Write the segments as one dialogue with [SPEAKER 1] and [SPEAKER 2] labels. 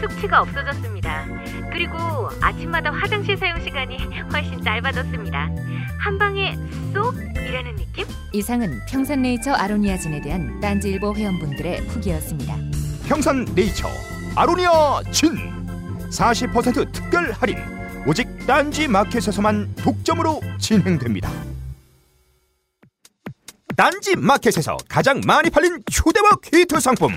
[SPEAKER 1] 숙취가 없어졌습니다. 그리고 아침마다 화장실 사용 시간이 훨씬 짧아졌습니다. 한 방에 쏙이라는 느낌?
[SPEAKER 2] 이상은 평산네이처 아로니아진에 대한 딴지일보 회원분들의 후기였습니다.
[SPEAKER 3] 평산 네이처 아로니아 진 40% 특별 할인 오직 딴지 마켓에서만 독점으로 진행됩니다. 딴지 마켓에서 가장 많이 팔린 초대박 히트 상품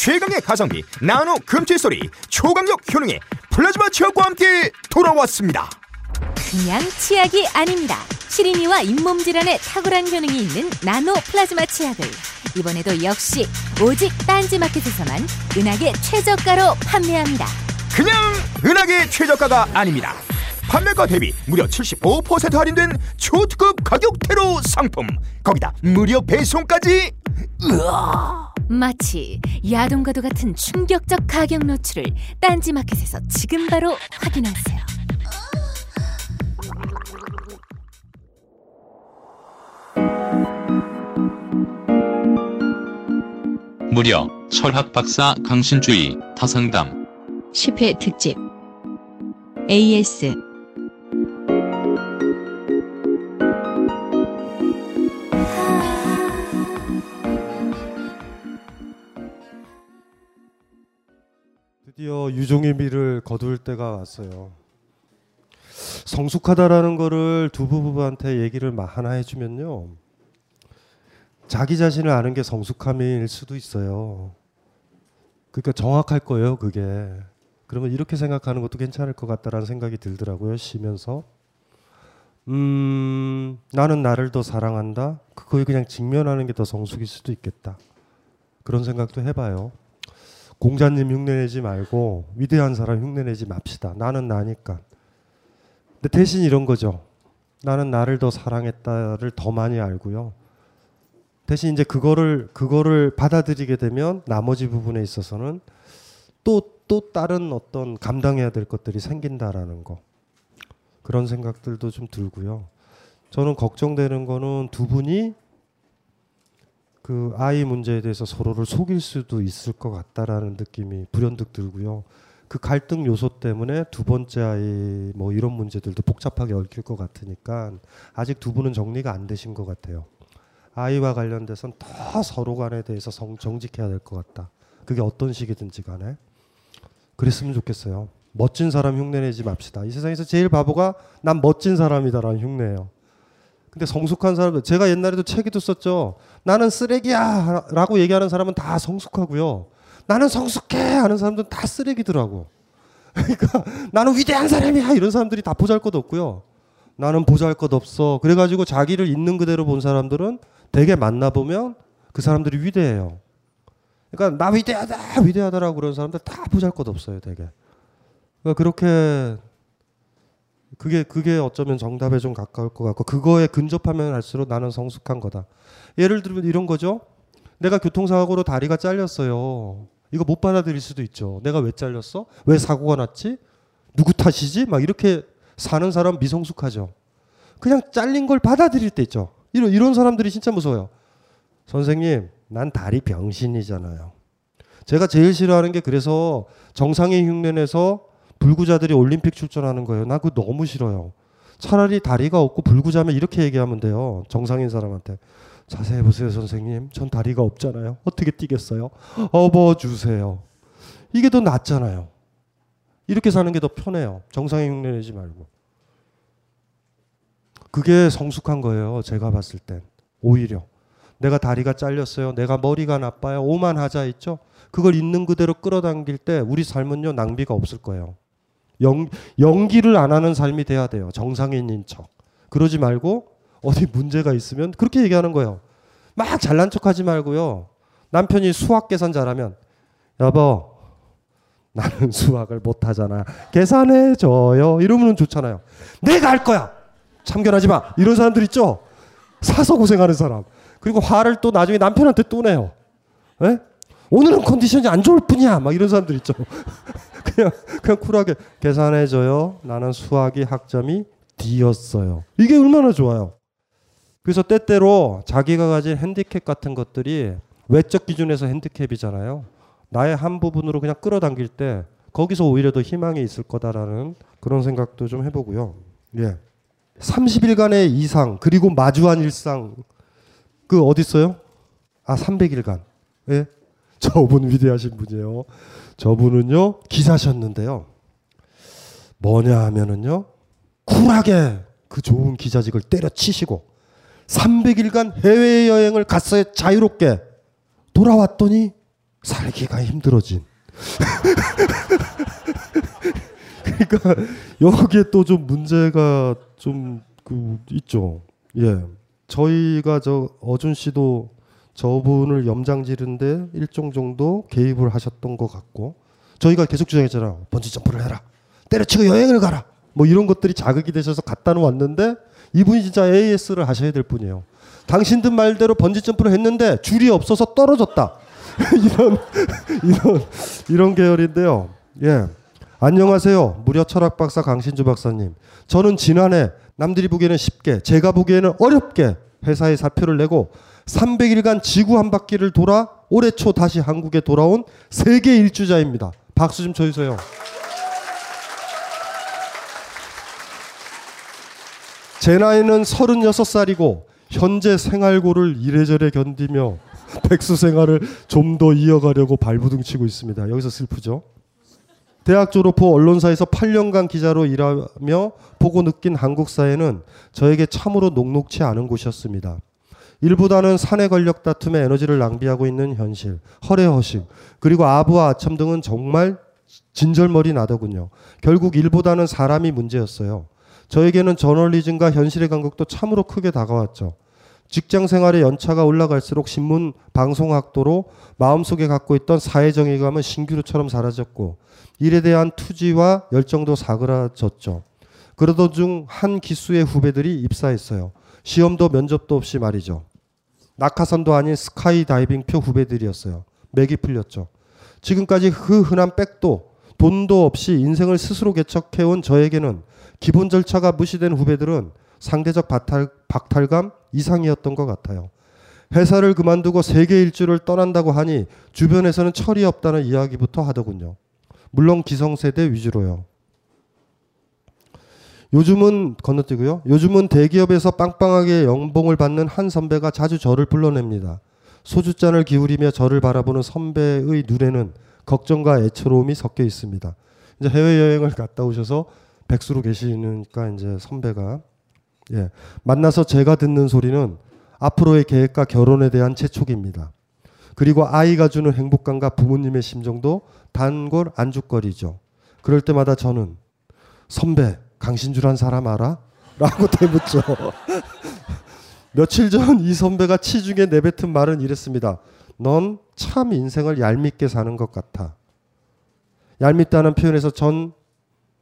[SPEAKER 3] 최강의 가성비 나노 금칠 소리 초강력 효능의 플라즈마 치약과 함께 돌아왔습니다.
[SPEAKER 2] 그냥 치약이 아닙니다. 시린이와 잇몸 질환에 탁월한 효능이 있는 나노 플라즈마 치약을 이번에도 역시 오직 딴지마켓에서만 은하계 최저가로 판매합니다.
[SPEAKER 3] 그냥 은하계 최저가가 아닙니다. 판매가 대비 무려 75% 할인된 초특급 가격대로 상품 거기다 무료 배송까지 으아.
[SPEAKER 2] 마치 야동과도 같은 충격적 가격 노출을 딴지마켓에서 지금 바로 확인하세요.
[SPEAKER 4] 무려 철학 박사 강신주의 타성담
[SPEAKER 5] 10회 특집 AS
[SPEAKER 6] 드디어 유종의 미를 거둘 때가 왔어요. 성숙하다라는 거를 두 부부한테 얘기를 마- 하나 해주면요. 자기 자신을 아는 게 성숙함일 수도 있어요. 그러니까 정확할 거예요, 그게. 그러면 이렇게 생각하는 것도 괜찮을 것 같다라는 생각이 들더라고요, 쉬면서. 음, 나는 나를 더 사랑한다? 그걸 그냥 직면하는 게 더 성숙일 수도 있겠다. 그런 생각도 해봐요. 공자님 흉내내지 말고 위대한 사람 흉내내지 맙시다. 나는 나니까. 근데 대신 이런 거죠. 나는 나를 더 사랑했다를 더 많이 알고요. 대신 이제 그거를 그거를 받아들이게 되면 나머지 부분에 있어서는 또또 다른 어떤 감당해야 될 것들이 생긴다라는 거. 그런 생각들도 좀 들고요. 저는 걱정되는 거는 두 분이 그 아이 문제에 대해서 서로를 속일 수도 있을 것 같다라는 느낌이 불현듯 들고요. 그 갈등 요소 때문에 두 번째 아이 뭐 이런 문제들도 복잡하게 얽힐 것 같으니까 아직 두 분은 정리가 안 되신 것 같아요. 아이와 관련돼서는 더 서로 간에 대해서 성, 정직해야 될 것 같다. 그게 어떤 식이든지 간에 그랬으면 좋겠어요. 멋진 사람 흉내내지 맙시다. 이 세상에서 제일 바보가 난 멋진 사람이다라는 흉내예요. 근데 성숙한 사람들 제가 옛날에도 책에도 썼죠. 나는 쓰레기야라고 얘기하는 사람은 다 성숙하고요. 나는 성숙해 하는 사람들은 다 쓰레기더라고. 그러니까 나는 위대한 사람이야 이런 사람들이 다 보잘것 없고요. 나는 보잘것 없어. 그래가지고 자기를 있는 그대로 본 사람들은 되게 만나 보면 그 사람들이 위대해요. 그러니까 나 위대하다 위대하다라고 그런 사람들 다 보잘것 없어요 되게. 그러니까 그렇게 그게 그게 어쩌면 정답에 좀 가까울 것 같고 그거에 근접하면 할수록 나는 성숙한 거다. 예를 들면 이런 거죠. 내가 교통사고로 다리가 잘렸어요. 이거 못 받아들일 수도 있죠. 내가 왜 잘렸어? 왜 사고가 났지? 누구 탓이지? 막 이렇게 사는 사람 미성숙하죠. 그냥 잘린 걸 받아들일 때 있죠. 이런 이런 사람들이 진짜 무서워요. 선생님, 난 다리 병신이잖아요. 제가 제일 싫어하는 게 그래서 정상의 흉내내서 불구자들이 올림픽 출전하는 거예요. 나 그거 너무 싫어요. 차라리 다리가 없고 불구자면 이렇게 얘기하면 돼요. 정상인 사람한테. 자세히 보세요, 선생님. 전 다리가 없잖아요. 어떻게 뛰겠어요? 업어 주세요. 이게 더 낫잖아요. 이렇게 사는 게 더 편해요. 정상의 흉내 내지 말고. 그게 성숙한 거예요. 제가 봤을 땐. 오히려. 내가 다리가 잘렸어요. 내가 머리가 나빠요. 오만 하자 있죠? 그걸 있는 그대로 끌어당길 때 우리 삶은요, 낭비가 없을 거예요. 연, 연기를 안 하는 삶이 돼야 돼요. 정상인인 척. 그러지 말고 어디 문제가 있으면 그렇게 얘기하는 거예요. 막 잘난 척 하지 말고요. 남편이 수학 계산 잘하면 여보 나는 수학을 못하잖아. 계산해 줘요. 이러면 좋잖아요. 내가 할 거야. 참견하지 마. 이런 사람들 있죠? 사서 고생하는 사람. 그리고 화를 또 나중에 남편한테 또 내요. 에? 오늘은 컨디션이 안 좋을 뿐이야. 막 이런 사람들 있죠. 그냥 그냥 쿨하게 계산해 줘요. 나는 수학이 학점이 D였어요. 이게 얼마나 좋아요. 그래서 때때로 자기가 가진 핸디캡 같은 것들이 외적 기준에서 핸디캡이잖아요. 나의 한 부분으로 그냥 끌어당길 때 거기서 오히려 더 희망이 있을 거다라는 그런 생각도 좀 해보고요. 예. 30일간의 이상 그리고 마주한 일상 그 어디 있어요? 아 300일간. 예. 저분 위대하신 분이에요. 저분은요 기사셨는데요. 뭐냐 하면은요 쿨하게 그 좋은 기자직을 때려치시고 300일간 해외 여행을 갔어요 자유롭게 돌아왔더니 살기가 힘들어진. 그러니까 여기에 또 좀 문제가 좀 그 있죠. 예. 저희가 저 어준 씨도 저분을 염장지른데 일정 정도 개입을 하셨던 것 같고 저희가 계속 주장했잖아요. 번지 점프를 해라. 때려치고 여행을 가라. 뭐 이런 것들이 자극이 되셔서 갖다 놓았는데 이분이 진짜 AS를 하셔야 될 분이에요. 당신들 말대로 번지 점프를 했는데 줄이 없어서 떨어졌다. 이런 이런 이런 계열인데요. 예. 안녕하세요. 무려 철학 박사 강신주 박사님. 저는 지난해 남들이 보기에는 쉽게, 제가 보기에는 어렵게 회사에 사표를 내고 300일간 지구 한 바퀴를 돌아 올해 초 다시 한국에 돌아온 세계 일주자입니다. 박수 좀 쳐주세요. 제 나이는 36살이고 현재 생활고를 이래저래 견디며 백수 생활을 좀 더 이어가려고 발부둥 치고 있습니다. 여기서 슬프죠. 대학 졸업 후 언론사에서 8년간 기자로 일하며 보고 느낀 한국 사회는 저에게 참으로 녹록치 않은 곳이었습니다. 일보다는 사내 권력 다툼에 에너지를 낭비하고 있는 현실, 허례허식, 그리고 아부와 아첨 등은 정말 진절머리 나더군요. 결국 일보다는 사람이 문제였어요. 저에게는 저널리즘과 현실의 간극도 참으로 크게 다가왔죠. 직장 생활의 연차가 올라갈수록 신문 방송학도로 마음속에 갖고 있던 사회정의감은 신기루처럼 사라졌고 일에 대한 투지와 열정도 사그라졌죠. 그러던 중 한 기수의 후배들이 입사했어요. 시험도 면접도 없이 말이죠. 낙하산도 아닌 스카이 다이빙표 후배들이었어요. 맥이 풀렸죠. 지금까지 그 흔한 백도 돈도 없이 인생을 스스로 개척해온 저에게는 기본 절차가 무시된 후배들은 상대적 박탈, 박탈감 이상이었던 것 같아요. 회사를 그만두고 세계 일주를 떠난다고 하니 주변에서는 철이 없다는 이야기부터 하더군요. 물론 기성세대 위주로요. 요즘은 건너뛰고요. 요즘은 대기업에서 빵빵하게 연봉을 받는 한 선배가 자주 저를 불러냅니다. 소주잔을 기울이며 저를 바라보는 선배의 눈에는 걱정과 애처로움이 섞여 있습니다. 이제 해외 여행을 갔다 오셔서 백수로 계시니까 이제 선배가 예. 만나서 제가 듣는 소리는 앞으로의 계획과 결혼에 대한 재촉입니다. 그리고 아이가 주는 행복감과 부모님의 심정도 단골 안주거리죠. 그럴 때마다 저는 선배 강신주란 사람 알아? 라고 대묻죠. 며칠 전 이 선배가 치중에 내뱉은 말은 이랬습니다. 넌 참 인생을 얄밉게 사는 것 같아. 얄밉다는 표현에서 전,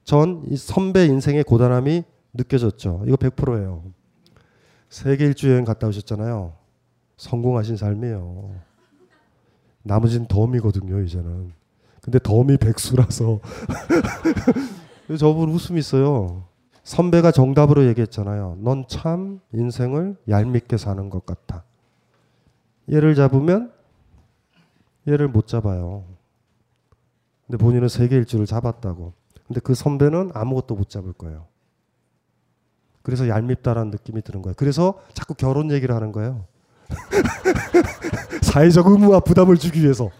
[SPEAKER 6] 전 이 선배 인생의 고단함이 느껴졌죠. 이거 100%예요. 세계 일주 여행 갔다 오셨잖아요. 성공하신 삶이에요. 나머지는 덤이거든요, 이제는. 근데 덤이 백수라서. 저분 웃음이 있어요. 선배가 정답으로 얘기했잖아요. 넌 참 인생을 얄밉게 사는 것 같아. 얘를 잡으면 얘를 못 잡아요. 근데 본인은 세계 일주를 잡았다고. 근데 그 선배는 아무것도 못 잡을 거예요. 그래서 얄밉다라는 느낌이 드는 거예요. 그래서 자꾸 결혼 얘기를 하는 거예요. 사회적 의무와 부담을 주기 위해서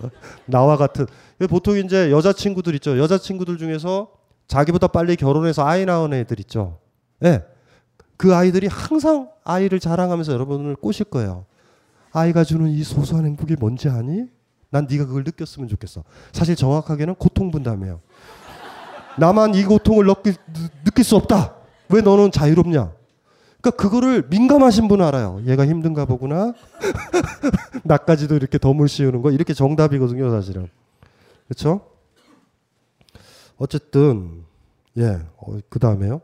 [SPEAKER 6] 나와 같은 보통 이제 여자 친구들 있죠. 여자 친구들 중에서 자기보다 빨리 결혼해서 아이 낳은 애들 있죠. 예. 네. 그 아이들이 항상 아이를 자랑하면서 여러분을 꼬실 거예요. 아이가 주는 이 소소한 행복이 뭔지 아니? 난 네가 그걸 느꼈으면 좋겠어. 사실 정확하게는 고통 분담이에요. 나만 이 고통을 느낄, 느낄 수 없다. 왜 너는 자유롭냐? 그러니까 그거를 민감하신 분은 알아요. 얘가 힘든가 보구나. 나까지도 이렇게 덤을 씌우는 거 이렇게 정답이거든요, 사실은. 그렇죠? 어쨌든 예, 어, 그 다음에요.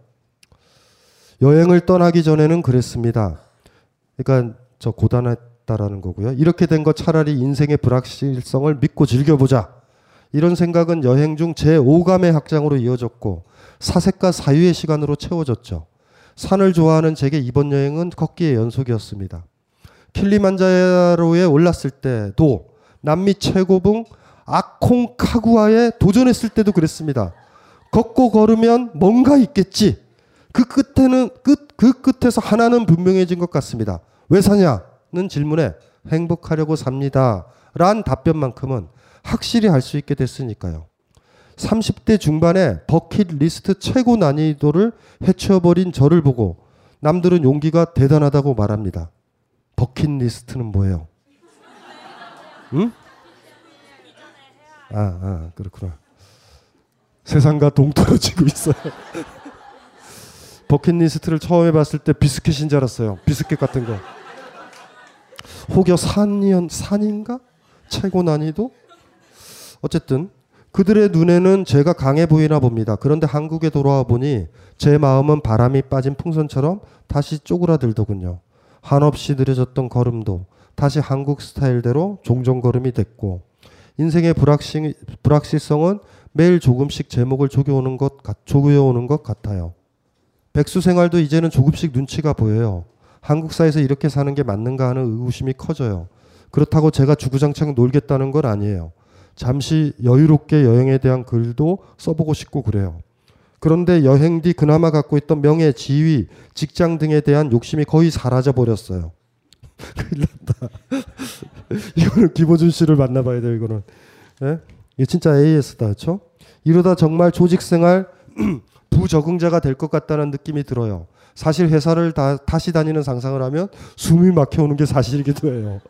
[SPEAKER 6] 여행을 떠나기 전에는 그랬습니다. 그러니까 저 고단했다라는 거고요. 이렇게 된 거 차라리 인생의 불확실성을 믿고 즐겨보자. 이런 생각은 여행 중 제 5감의 확장으로 이어졌고 사색과 사유의 시간으로 채워졌죠. 산을 좋아하는 제게 이번 여행은 걷기의 연속이었습니다. 킬리만자로에 올랐을 때도 남미 최고봉 아콩 카구아에 도전했을 때도 그랬습니다. 걷고 걸으면 뭔가 있겠지. 그 끝에는 끝 그 끝에서 하나는 분명해진 것 같습니다. 왜 사냐는 질문에 행복하려고 삽니다. 란 답변만큼은 확실히 할수 있게 됐으니까요. 30대 중반에 버킷리스트 최고 난이도를 해쳐버린 저를 보고 남들은 용기가 대단하다고 말합니다. 버킷리스트는 뭐예요? 응? 아, 아, 그렇구나. 세상과 동떨어지고 있어요. 버킷리스트를 처음 해봤을 때 비스켓인 줄 알았어요. 비스켓 같은 거. 혹여 산이연 산인가? 최고 난이도? 어쨌든 그들의 눈에는 제가 강해 보이나 봅니다. 그런데 한국에 돌아와 보니 제 마음은 바람이 빠진 풍선처럼 다시 쪼그라들더군요. 한없이 느려졌던 걸음도 다시 한국 스타일대로 종종 걸음이 됐고 인생의 불확실, 불확실성은 매일 조금씩 제목을 조겨오는 것, 조겨오는 것 같아요. 백수 생활도 이제는 조금씩 눈치가 보여요. 한국사에서 이렇게 사는 게 맞는가 하는 의구심이 커져요. 그렇다고 제가 주구장창 놀겠다는 건 아니에요. 잠시 여유롭게 여행에 대한 글도 써보고 싶고 그래요. 그런데 여행 뒤 그나마 갖고 있던 명예, 지위, 직장 등에 대한 욕심이 거의 사라져 버렸어요. 큰일 났다. 이거는 김호준 씨를 만나봐야 돼요. 이거는. 예? 이게 진짜 AS다, 그렇죠? 이러다 정말 조직생활 부적응자가 될 것 같다는 느낌이 들어요. 사실 회사를 다, 다시 다니는 상상을 하면 숨이 막혀오는 게 사실이기도 해요.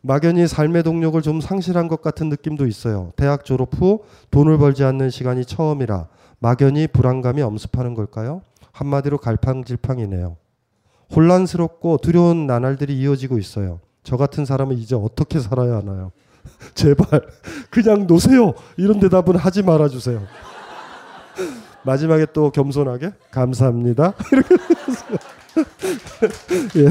[SPEAKER 6] 막연히 삶의 동력을 좀 상실한 것 같은 느낌도 있어요. 대학 졸업 후 돈을 벌지 않는 시간이 처음이라 막연히 불안감이 엄습하는 걸까요? 한마디로 갈팡질팡이네요. 혼란스럽고 두려운 나날들이 이어지고 있어요. 저 같은 사람은 이제 어떻게 살아야 하나요? 제발 그냥 노세요. 이런 대답은 하지 말아 주세요. 마지막에 또 겸손하게 감사합니다. 이렇게 예.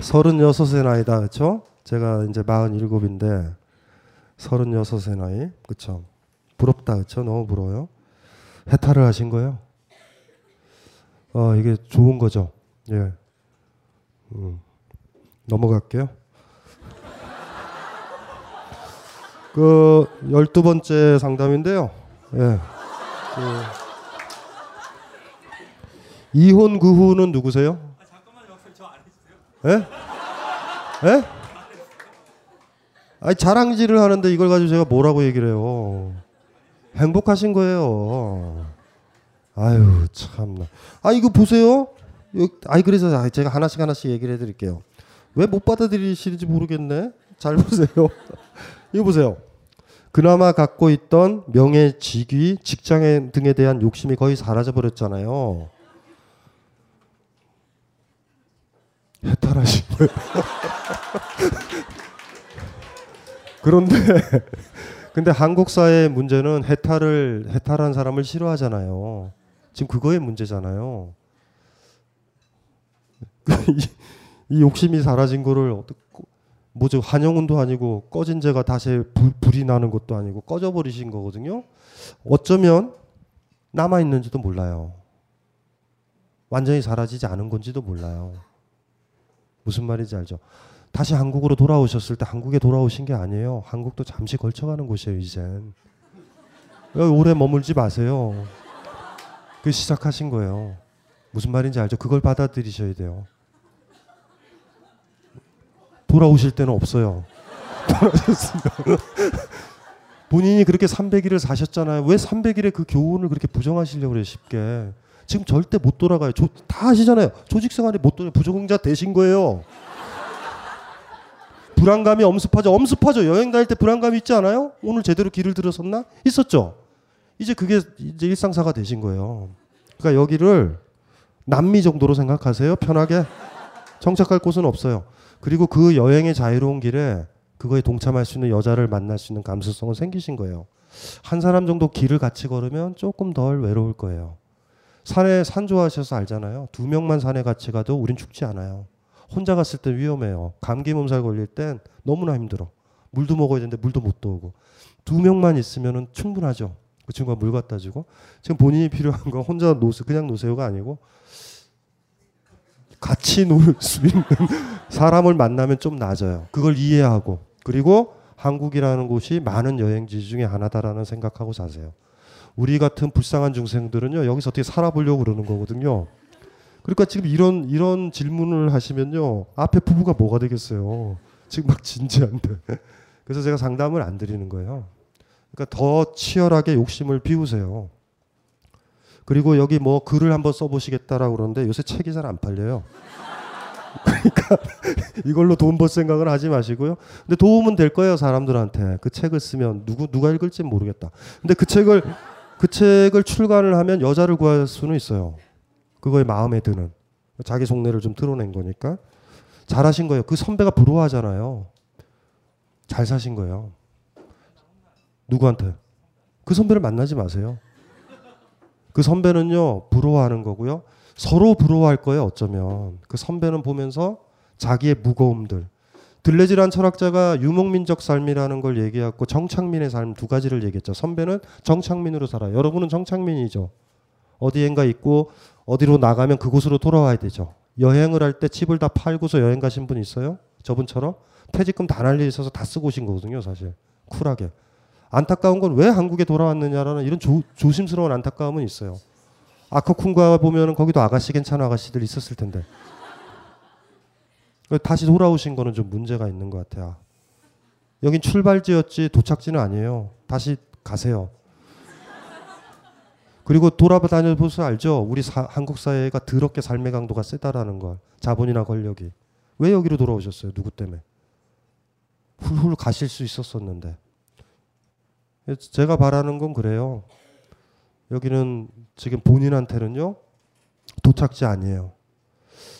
[SPEAKER 6] 서른여섯의 나이다, 그렇죠? 제가 이제 마흔일곱인데 서른여섯의 나이, 그렇죠? 부럽다, 그렇죠? 너무 부러워요. 해탈을 하신 거예요. 어, 이게 좋은 거죠. 예. 음, 넘어갈게요. 그 열두 번째 상담인데요. 예. 그 이혼 그 후는 누구세요? 예? 예? 아니 자랑질을 하는데 이걸 가지고 제가 뭐라고 얘기를 해요? 행복하신 거예요. 아유 참나. 아 이거 보세요. 아이 그래서 제가 하나씩 하나씩 얘기를 해드릴게요. 왜 못 받아들이시는지 모르겠네. 잘 보세요. 이거 보세요. 그나마 갖고 있던 명예, 직위, 직장 등에 대한 욕심이 거의 사라져 버렸잖아요. 해탈하신 거예요. 그런데 근데 한국 사회의 문제는 해탈을 해탈한 사람을 싫어하잖아요. 지금 그거의 문제잖아요. 이, 이 욕심이 사라진 거를 어떻게 뭐죠 한영운도 아니고 꺼진 제가 다시 불, 불이 나는 것도 아니고 꺼져 버리신 거거든요. 어쩌면 남아 있는지도 몰라요. 완전히 사라지지 않은 건지도 몰라요. 무슨 말인지 알죠? 다시 한국으로 돌아오셨을 때 한국에 돌아오신 게 아니에요. 한국도 잠시 걸쳐가는 곳이에요, 이젠. 오래 머물지 마세요. 그 시작하신 거예요. 무슨 말인지 알죠? 그걸 받아들이셔야 돼요. 돌아오실 때는 없어요. 본인이 그렇게 300일을 사셨잖아요. 왜 300일의 그 교훈을 그렇게 부정하시려고 그래요, 쉽게. 지금 절대 못 돌아가요. 조, 다 아시잖아요. 조직 생활에 못 돌아 부적응자 되신 거예요. 불안감이 엄습하죠. 엄습하죠. 여행 다닐 때 불안감이 있지 않아요? 오늘 제대로 길을 들어섰나? 있었죠. 이제 그게 이제 일상사가 되신 거예요. 그러니까 여기를 남미 정도로 생각하세요. 편하게. 정착할 곳은 없어요. 그리고 그 여행의 자유로운 길에 그거에 동참할 수 있는 여자를 만날 수 있는 감수성은 생기신 거예요. 한 사람 정도 길을 같이 걸으면 조금 덜 외로울 거예요. 산에 산 좋아하셔서 알잖아요. 두 명만 산에 같이 가도 우린 죽지 않아요. 혼자 갔을 때 위험해요. 감기 몸살 걸릴 땐 너무나 힘들어. 물도 먹어야 되는데 물도 못 떠오고. 두 명만 있으면 충분하죠. 그 친구가 물 갖다 주고. 지금 본인이 필요한 건 혼자 노세, 그냥 노세요가 아니고 같이 놀 수 있는 사람을 만나면 좀 낮아요. 그걸 이해하고. 그리고 한국이라는 곳이 많은 여행지 중에 하나다라는 생각하고 사세요. 우리 같은 불쌍한 중생들은요 여기서 어떻게 살아보려고 그러는 거거든요. 그러니까 지금 이런 이런 질문을 하시면요 앞에 부부가 뭐가 되겠어요. 지금 막 진지한데. 그래서 제가 상담을 안 드리는 거예요. 그러니까 더 치열하게 욕심을 비우세요. 그리고 여기 뭐 글을 한번 써보시겠다라고 그러는데 요새 책이 잘 안 팔려요. 그러니까 이걸로 돈 벌 생각은 하지 마시고요. 근데 도움은 될 거예요 사람들한테 그 책을 쓰면 누구 누가 읽을지 모르겠다. 근데 그 책을 그 책을 출간을 하면 여자를 구할 수는 있어요. 그거에 마음에 드는 자기 속내를 좀 드러낸 거니까 잘하신 거예요. 그 선배가 부러워하잖아요. 잘 사신 거예요. 누구한테? 그 선배를 만나지 마세요. 그 선배는요 부러워하는 거고요. 서로 부러워할 거예요. 어쩌면 그 선배는 보면서 자기의 무거움들. 들레질한 철학자가 유목민적 삶이라는 걸 얘기했고 정착민의 삶 두 가지를 얘기했죠. 선배는 정착민으로 살아요. 여러분은 정착민이죠. 어디엔가 있고 어디로 나가면 그곳으로 돌아와야 되죠. 여행을 할 때 집을 다 팔고서 여행 가신 분 있어요? 저분처럼 퇴직금 다 날려 있어서 다 쓰고 오신 거거든요, 사실. 쿨하게. 안타까운 건 왜 한국에 돌아왔느냐라는 이런 조, 조심스러운 안타까움은 있어요. 아크쿤가 보면은 거기도 아가씨 괜찮은 아가씨들 있었을 텐데. 다시 돌아오신 거는 좀 문제가 있는 것 같아요. 여긴 출발지였지 도착지는 아니에요. 다시 가세요. 그리고 돌아다녀 보서 알죠? 우리 사, 한국 사회가 더럽게 삶의 강도가 세다라는 걸. 자본이나 권력이. 왜 여기로 돌아오셨어요? 누구 때문에? 훌훌 가실 수 있었었는데. 제가 바라는 건 그래요. 여기는 지금 본인한테는요 도착지 아니에요.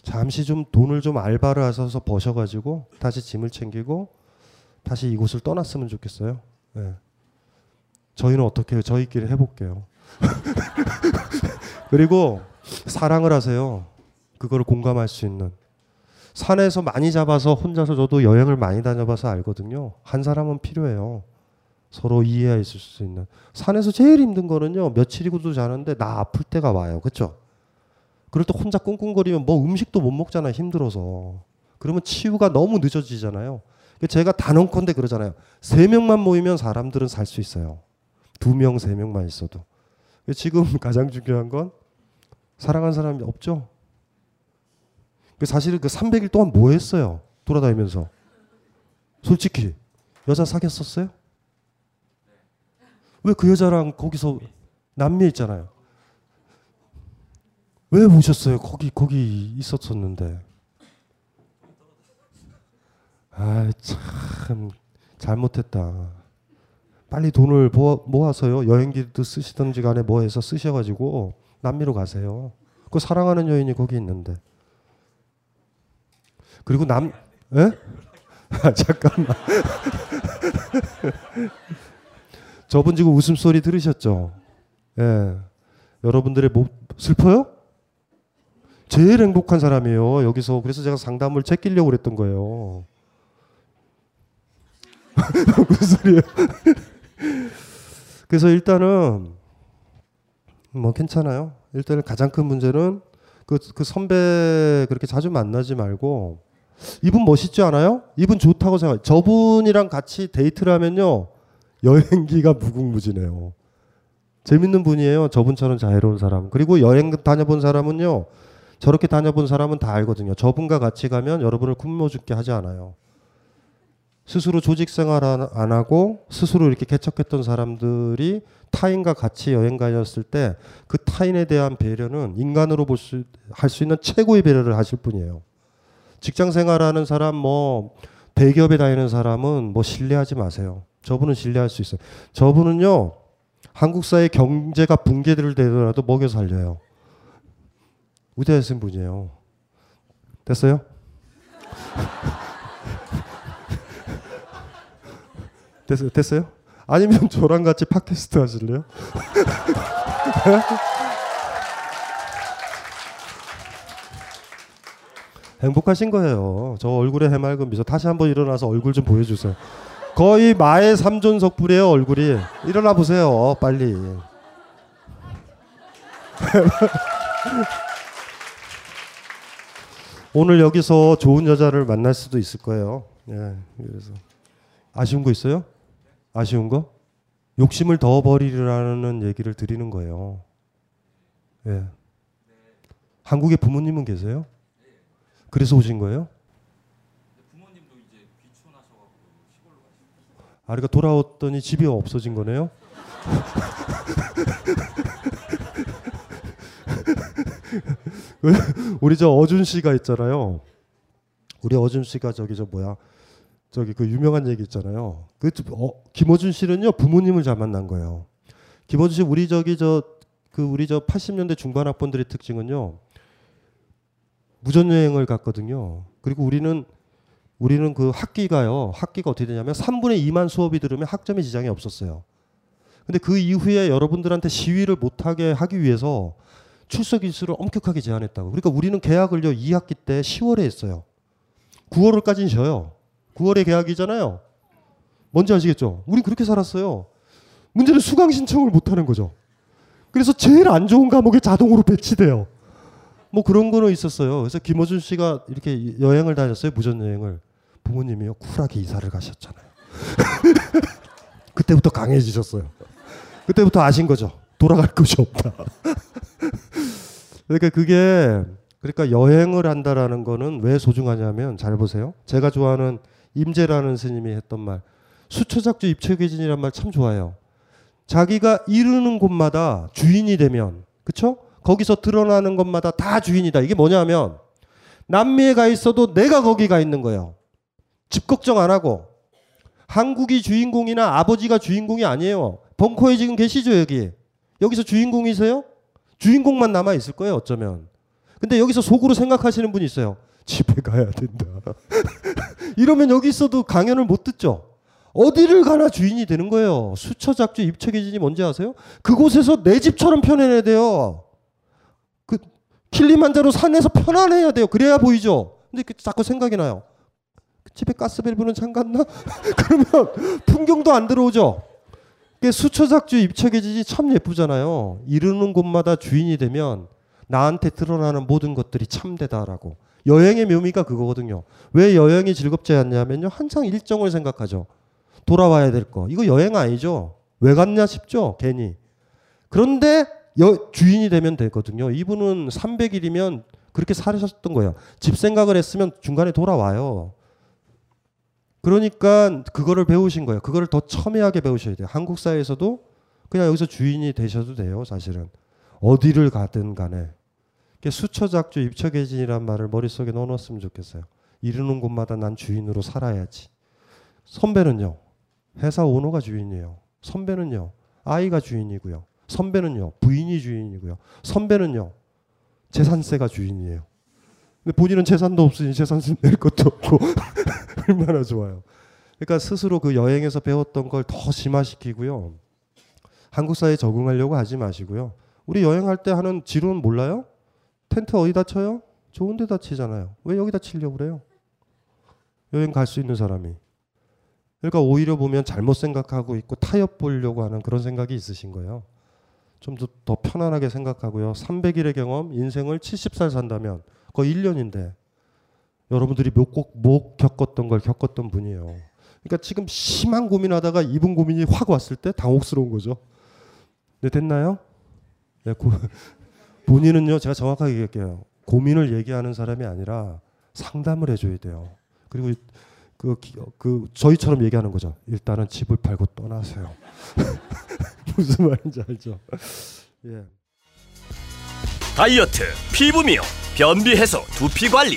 [SPEAKER 6] 잠시 좀 돈을 좀 알바를 하셔서 버셔가지고 다시 짐을 챙기고 다시 이곳을 떠났으면 좋겠어요. 네. 저희는 어떻게 해요? 저희끼리 해볼게요. 그리고 사랑을 하세요. 그거를 공감할 수 있는. 산에서 많이 잡아서 혼자서 저도 여행을 많이 다녀봐서 알거든요. 한 사람은 필요해요. 서로 이해할 수 있는. 산에서 제일 힘든 거는요. 며칠이고도 자는데 나 아플 때가 와요. 그렇죠? 그럴 때 혼자 꿍꿍거리면 뭐 음식도 못 먹잖아요. 힘들어서. 그러면 치유가 너무 늦어지잖아요. 제가 단언컨대 그러잖아요. 세 명만 모이면 사람들은 살 수 있어요. 두 명, 세 명만 있어도. 지금 가장 중요한 건 사랑한 사람이 없죠. 사실은 그 300일 동안 뭐 했어요? 돌아다니면서. 솔직히 여자 사귀었었어요? 왜 그 여자랑 거기서 남미 있잖아요. 왜 오셨어요? 거기 거기 있었었는데. 아 참 잘못했다. 빨리 돈을 모아서요 여행기도 쓰시던지 간에 뭐 해서 쓰셔가지고 남미로 가세요. 그 사랑하는 여인이 거기 있는데. 그리고 남, 예? 아, 잠깐만. 저분 지금 웃음소리 들으셨죠? 예. 여러분들의 목, 슬퍼요? 제일 행복한 사람이에요. 여기서. 그래서 제가 상담을 제끼려고 그랬던 거예요. 무슨 소리예요? 그래서 일단은 뭐 괜찮아요. 일단은 가장 큰 문제는 그, 그 선배 그렇게 자주 만나지 말고 이분 멋있지 않아요? 이분 좋다고 생각. 저분이랑 같이 데이트를 하면요 여행기가 무궁무진해요. 재밌는 분이에요. 저분처럼 자유로운 사람. 그리고 여행 다녀본 사람은요 저렇게 다녀본 사람은 다 알거든요. 저분과 같이 가면 여러분을 굶어 죽게 하지 않아요. 스스로 조직 생활 안 하고 스스로 이렇게 개척했던 사람들이 타인과 같이 여행 가셨을 때 그 타인에 대한 배려는 인간으로 볼 수 할 수 있는 최고의 배려를 하실 분이에요. 직장 생활하는 사람 뭐 대기업에 다니는 사람은 뭐 신뢰하지 마세요. 저분은 신뢰할 수 있어요. 저분은요 한국 사회 경제가 붕괴를 되더라도 먹여 살려요. 우대하신 분이에요. 됐어요? 됐어요? 됐어요? 아니면 저랑 같이 팟캐스트 하실래요? 행복하신 거예요. 저 얼굴에 해맑은 미소 다시 한번 일어나서 얼굴 좀 보여주세요. 거의 마의 삼존석불이에요 얼굴이. 일어나 보세요 빨리. 오늘 여기서 좋은 여자를 만날 수도 있을 거예요. 예, 그래서 아쉬운 거 있어요? 아쉬운 거? 욕심을 더 버리라는 얘기를 드리는 거예요. 예. 한국에 부모님은 계세요? 그래서 오신 거예요? 아, 그러니까 돌아왔더니 집이 없어진 거네요? 우리 저 어준 씨가 있잖아요. 우리 어준 씨가 저기 저 뭐야? 저기 그 유명한 얘기 있잖아요. 그 어, 김어준 씨는요 부모님을 잘 만난 거예요. 김어준 씨 우리 저기 저 그 우리 저 80년대 중반 학번들의 특징은요 무전 여행을 갔거든요. 그리고 우리는 우리는 그 학기가요. 학기가 어떻게 되냐면 3분의 2만 수업이 들으면 학점에 지장이 없었어요. 근데 그 이후에 여러분들한테 시위를 못하게 하기 위해서 출석 일수를 엄격하게 제한했다고. 그러니까 우리는 계약을요 2학기 때 10월에 했어요. 9월까지는 쉬어요. 9월에 계약이잖아요. 뭔지 아시겠죠? 우리 그렇게 살았어요. 문제는 수강 신청을 못 하는 거죠. 그래서 제일 안 좋은 과목에 자동으로 배치돼요. 뭐 그런 거는 있었어요. 그래서 김호준 씨가 이렇게 여행을 다녔어요. 무전 여행을. 부모님이요. 쿨하게 이사를 가셨잖아요. 그때부터 강해지셨어요. 그때부터 아신 거죠. 돌아갈 곳이 없다. 그러니까 그게 그러니까 여행을 한다라는 거는 왜 소중하냐면 잘 보세요. 제가 좋아하는 임재라는 스님이 했던 말 수초작주 입체계진이란 말 참 좋아요. 자기가 이르는 곳마다 주인이 되면 그쵸? 거기서 드러나는 것마다 다 주인이다. 이게 뭐냐면 남미에 가 있어도 내가 거기 가 있는 거예요. 집 걱정 안 하고 한국이 주인공이나 아버지가 주인공이 아니에요. 벙커에 지금 계시죠 여기. 여기서 주인공이세요? 주인공만 남아 있을 거예요 어쩌면. 근데 여기서 속으로 생각하시는 분이 있어요. 집에 가야 된다. 이러면 여기 있어도 강연을 못 듣죠. 어디를 가나 주인이 되는 거예요. 수처 작주 입체계진이 뭔지 아세요? 그곳에서 내 집처럼 편해야 돼요. 그 킬리만자로 산에서 편안해야 돼요. 그래야 보이죠. 근데 그 자꾸 생각이 나요. 집에 가스밸브는 잠갔나? 그러면 풍경도 안 들어오죠. 수처작주 입체계진이 참 예쁘잖아요. 이르는 곳마다 주인이 되면 나한테 드러나는 모든 것들이 참되다라고. 여행의 묘미가 그거거든요. 왜 여행이 즐겁지 않냐면요. 항상 일정을 생각하죠. 돌아와야 될 거. 이거 여행 아니죠. 왜 갔냐 싶죠. 괜히. 그런데 여, 주인이 되면 되거든요. 이분은 300일이면 그렇게 살으셨던 거예요. 집 생각을 했으면 중간에 돌아와요. 그러니까 그거를 배우신 거예요. 그거를 더 첨예하게 배우셔야 돼요. 한국 사회에서도 그냥 여기서 주인이 되셔도 돼요. 사실은 어디를 가든 간에 수처작주 입처계진이란 말을 머릿속에 넣어놨으면 좋겠어요. 이르는 곳마다 난 주인으로 살아야지. 선배는요. 회사 오너가 주인이에요. 선배는요. 아이가 주인이고요. 선배는요. 부인이 주인이고요. 선배는요. 재산세가 주인이에요. 근데 본인은 재산도 없으니 재산세 낼 것도 없고 얼마나 좋아요. 그러니까 스스로 그 여행에서 배웠던 걸 더 심화시키고요. 한국 사회에 적응하려고 하지 마시고요. 우리 여행할 때 하는 지론 몰라요? 텐트 어디다 쳐요? 좋은 데다 치잖아요. 왜 여기다 치려고 그래요? 여행 갈 수 있는 사람이. 그러니까 오히려 보면 잘못 생각하고 있고 타협 보려고 하는 그런 생각이 있으신 거예요. 좀더더 편안하게 생각하고요. 300일의 경험, 인생을 70살 산다면 거의 1년인데 여러분들이 못, 못 겪었던 걸 겪었던 분이에요. 그러니까 지금 심한 고민하다가 이분 고민이 확 왔을 때 당혹스러운 거죠. 네, 됐나요? 네, 고, 본인은요, 제가 정확하게 얘기할게요. 고민을 얘기하는 사람이 아니라 상담을 해줘야 돼요. 그리고 그, 그 저희처럼 얘기하는 거죠. 일단은 집을 팔고 떠나세요. 무슨 말인지 알죠? 예.
[SPEAKER 7] 다이어트, 피부 미용, 변비 해소, 두피 관리.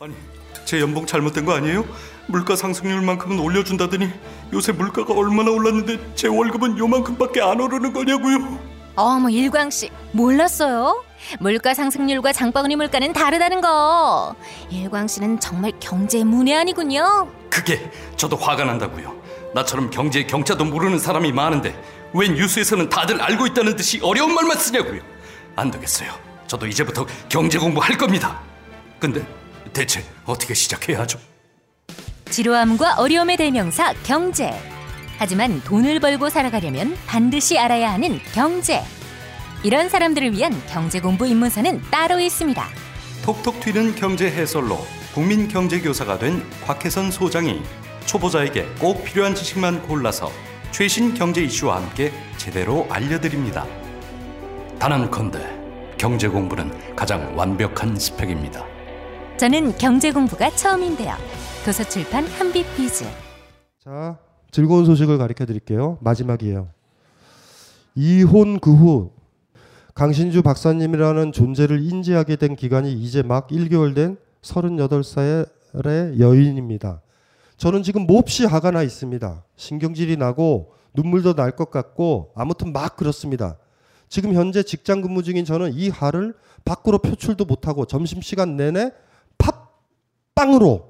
[SPEAKER 8] 아니, 제 연봉 잘못된 거 아니에요? 물가 상승률만큼은 올려준다더니 요새 물가가 얼마나 올랐는데 제 월급은 요만큼밖에 안 오르는 거냐고요?
[SPEAKER 2] 어머 일광 씨 몰랐어요? 물가 상승률과 장바구니 물가는 다르다는 거. 일광 씨는 정말 경제 문외한이군요.
[SPEAKER 8] 그게 저도 화가 난다고요. 나처럼 경제 경차도 모르는 사람이 많은데 왜 뉴스에서는 다들 알고 있다는 듯이 어려운 말만 쓰냐고요. 안 되겠어요. 저도 이제부터 경제 공부할 겁니다. 근데 대체 어떻게 시작해야 하죠?
[SPEAKER 2] 지루함과 어려움의 대명사 경제. 하지만 돈을 벌고 살아가려면 반드시 알아야 하는 경제. 이런 사람들을 위한 경제 공부 입문서는 따로 있습니다.
[SPEAKER 8] 톡톡 튀는 경제 해설로 국민 경제 교사가 된 곽혜선 소장이 초보자에게 꼭 필요한 지식만 골라서 최신 경제 이슈와 함께 제대로 알려드립니다. 단언컨대 경제 공부는 가장 완벽한 스펙입니다.
[SPEAKER 2] 저는 경제 공부가 처음인데요. 도서출판 한빛비즈.
[SPEAKER 6] 자, 즐거운 소식을 가르쳐 드릴게요. 마지막이에요. 이혼 그 후 강신주 박사님이라는 존재를 인지하게 된 기간이 이제 막 1개월 된 38살의 여인입니다. 저는 지금 몹시 화가 나 있습니다. 신경질이 나고 눈물도 날 것 같고 아무튼 막 그렇습니다. 지금 현재 직장 근무 중인 저는 이 화를 밖으로 표출도 못하고 점심시간 내내 팟 빵으로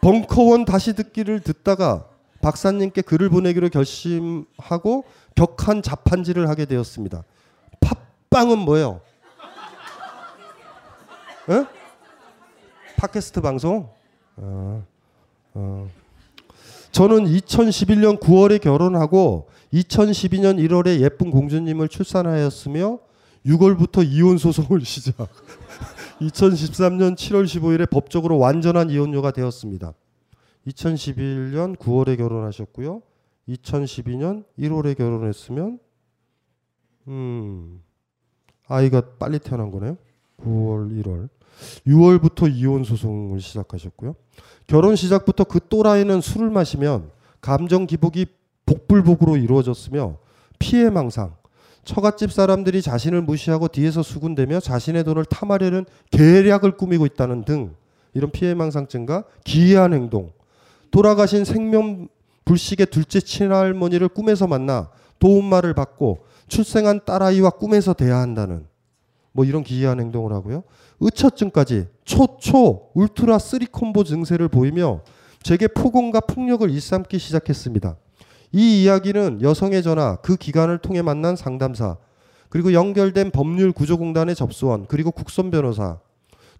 [SPEAKER 6] 벙커원 다시 듣기를 듣다가 박사님께 글을 보내기로 결심하고 격한 자판질을 하게 되었습니다. 팟빵은 뭐예요? 에? 팟캐스트 방송? 어, 어. 저는 2011년 9월에 결혼하고 2012년 1월에 예쁜 공주님을 출산하였으며 6월부터 이혼 소송을 시작. 2013년 7월 15일에 법적으로 완전한 이혼녀가 되었습니다. 2011년 9월에 결혼하셨고요. 2012년 1월에 결혼했으면 음. 아이가 빨리 태어난 거네요. 9월, 1월. 6월부터 이혼 소송을 시작하셨고요. 결혼 시작부터 그 또라이는 술을 마시면 감정 기복이 복불복으로 이루어졌으며 피해 망상, 처갓집 사람들이 자신을 무시하고 뒤에서 수군대며 자신의 돈을 탐하려는 계략을 꾸미고 있다는 등 이런 피해망상증과 기이한 행동, 돌아가신 생면부지의 둘째 친할머니를 꿈에서 만나 도움말을 받고 출생한 딸아이와 꿈에서 대화한다는 뭐 이런 기이한 행동을 하고요. 의처증까지 초초 ultra three combo 증세를 보이며 제게 폭언과 폭력을 일삼기 시작했습니다. 이 이야기는 여성의 전화, 그 기간을 통해 만난 상담사, 그리고 연결된 법률 구조공단의 접수원, 그리고 국선 변호사,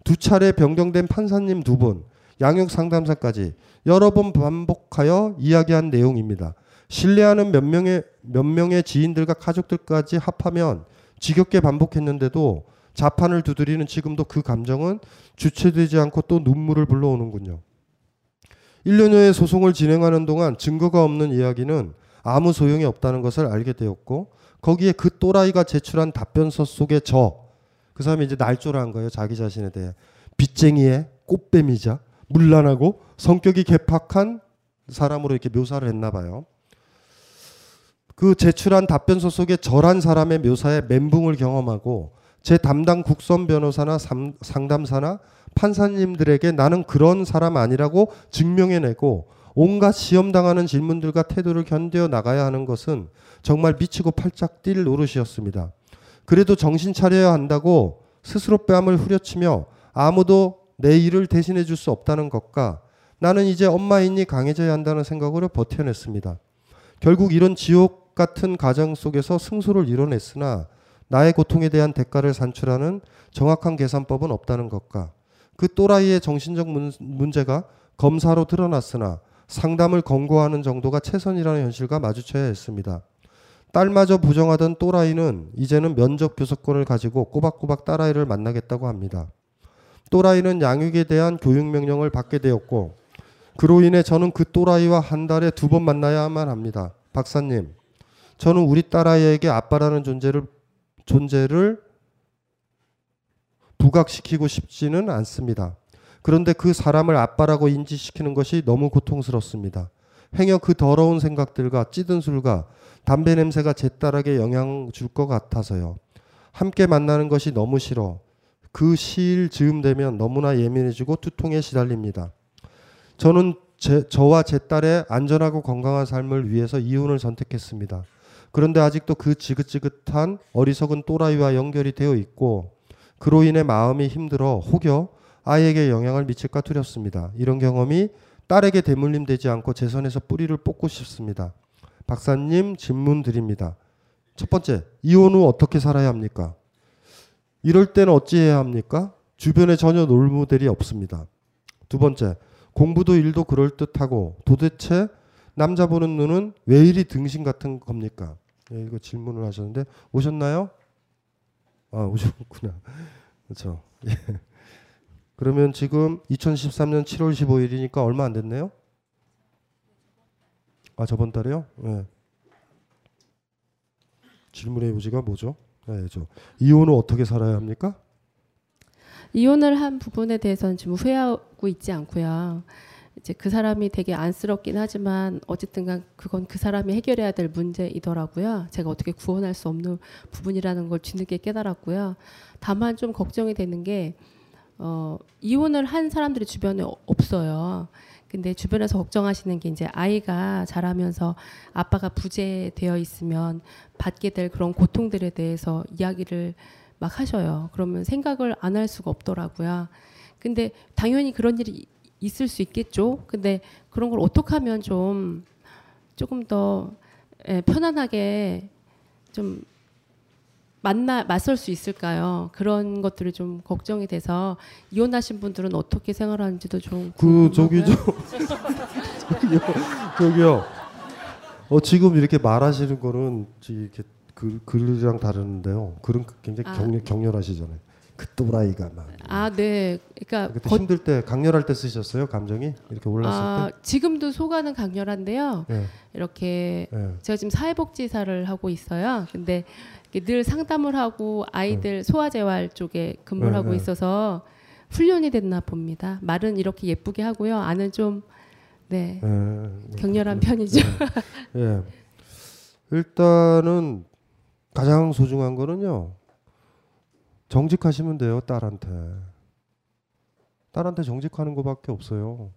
[SPEAKER 6] 두 차례 변경된 판사님 두 분, 양육 상담사까지 여러 번 반복하여 이야기한 내용입니다. 신뢰하는 몇 명의 몇 명의 지인들과 가족들까지 합하면 지겹게 반복했는데도 자판을 두드리는 지금도 그 감정은 주체되지 않고 또 눈물을 불러오는군요. 1년여의 소송을 진행하는 동안 증거가 없는 이야기는 아무 소용이 없다는 것을 알게 되었고 거기에 그 또라이가 제출한 답변서 속에 저 그 사람이 이제 날조라한 거예요 자기 자신에 대해 빚쟁이의 꽃뱀이자 물란하고 성격이 개팍한 사람으로 이렇게 묘사를 했나 봐요. 그 제출한 답변서 속에 저란 사람의 묘사에 멘붕을 경험하고 제 담당 국선 변호사나 상담사나 판사님들에게 나는 그런 사람 아니라고 증명해내고 온갖 시험당하는 질문들과 태도를 견뎌 나가야 하는 것은 정말 미치고 팔짝 뛸 노릇이었습니다. 그래도 정신 차려야 한다고 스스로 뺨을 후려치며 아무도 내 일을 대신해 줄 수 없다는 것과 나는 이제 엄마인이 강해져야 한다는 생각으로 버텨냈습니다. 결국 이런 지옥 같은 가정 속에서 승소를 이뤄냈으나 나의 고통에 대한 대가를 산출하는 정확한 계산법은 없다는 것과 그 또라이의 정신적 문제가 검사로 드러났으나 상담을 권고하는 정도가 최선이라는 현실과 마주쳐야 했습니다. 딸마저 부정하던 또라이는 이제는 면접 교섭권을 가지고 꼬박꼬박 딸아이를 만나겠다고 합니다. 또라이는 양육에 대한 교육 명령을 받게 되었고 그로 인해 저는 그 또라이와 한 달에 두 번 만나야만 합니다. 박사님, 저는 우리 딸아이에게 아빠라는 존재를 존재를 부각시키고 싶지는 않습니다. 그런데 그 사람을 아빠라고 인지시키는 것이 너무 고통스럽습니다. 행여 그 더러운 생각들과 찌든 술과 담배 냄새가 제 딸에게 영향 줄 것 같아서요. 함께 만나는 것이 너무 싫어. 그 시일 즈음 되면 너무나 예민해지고 두통에 시달립니다. 저는 제, 저와 제 딸의 안전하고 건강한 삶을 위해서 이혼을 선택했습니다. 그런데 아직도 그 지긋지긋한 어리석은 또라이와 연결이 되어 있고 그로 인해 마음이 힘들어 혹여 아이에게 영향을 미칠까 두렵습니다. 이런 경험이 딸에게 대물림 되지 않고 제 손에서 뿌리를 뽑고 싶습니다. 박사님 질문 드립니다. 첫 번째, 이혼 후 어떻게 살아야 합니까? 이럴 때는 어찌해야 합니까? 주변에 전혀 롤모델이 없습니다. 두 번째, 공부도 일도 그럴듯하고 도대체 남자 보는 눈은 왜 이리 등신 같은 겁니까? 예, 이거 질문을 하셨는데 오셨나요? 아 오셨구나. 그렇죠. 예. 그러면 지금 2013년 7월 15일이니까 얼마 안 됐네요. 아 저번 달에요? 예. 질문의 요지가 뭐죠? 예, 저 이혼 후 어떻게 살아야 합니까?
[SPEAKER 9] 이혼을 한 부분에 대해서는 지금 후회하고 있지 않고요. 이제 그 사람이 되게 안쓰럽긴 하지만 어쨌든간 그건 그 사람이 해결해야 될 문제이더라고요. 제가 어떻게 구원할 수 없는 부분이라는 걸 뒤늦게 깨달았고요. 다만 좀 걱정이 되는 게 어, 이혼을 한 사람들이 주변에 없어요. 근데 주변에서 걱정하시는 게 이제 아이가 자라면서 아빠가 부재되어 있으면 받게 될 그런 고통들에 대해서 이야기를 막 하셔요. 그러면 생각을 안 할 수가 없더라고요. 근데 당연히 그런 일이 있을 수 있겠죠. 근데 그런 걸 어떻게 하면 좀 조금 더 예, 편안하게 좀 만나 맞설 수 있을까요? 그런 것들이 좀 걱정이 돼서 이혼하신 분들은 어떻게 생활하는지도 좀
[SPEAKER 6] 그 저기 저 저기요 저기요 어 지금 이렇게 말하시는 거는 이렇게 글 글이랑 다르는데요. 글은 굉장히
[SPEAKER 9] 아.
[SPEAKER 6] 격렬, 격렬하시잖아요. 그 또라이가 막
[SPEAKER 9] 아, 네. 그러니까
[SPEAKER 6] 그때
[SPEAKER 9] 거-
[SPEAKER 6] 힘들 때 강렬할 때 쓰셨어요 감정이 이렇게 올랐을
[SPEAKER 9] 아, 지금도 소가는 강렬한데요.
[SPEAKER 6] 때. 네.
[SPEAKER 9] 이렇게
[SPEAKER 6] 네.
[SPEAKER 9] 제가 지금 사회복지사를 하고 있어요. 근데 늘 상담을 하고 아이들 소아재활 쪽에 근무를
[SPEAKER 6] 네,
[SPEAKER 9] 하고
[SPEAKER 6] 네.
[SPEAKER 9] 있어서 훈련이 됐나 봅니다. 말은 이렇게 예쁘게 하고요. 안은 좀 네.
[SPEAKER 6] 예.
[SPEAKER 9] 격렬한 편이죠.
[SPEAKER 6] 예. 예. 일단은 가장 소중한 거는요. 정직하시면 돼요, 딸한테. 딸한테 정직하는 것밖에 없어요.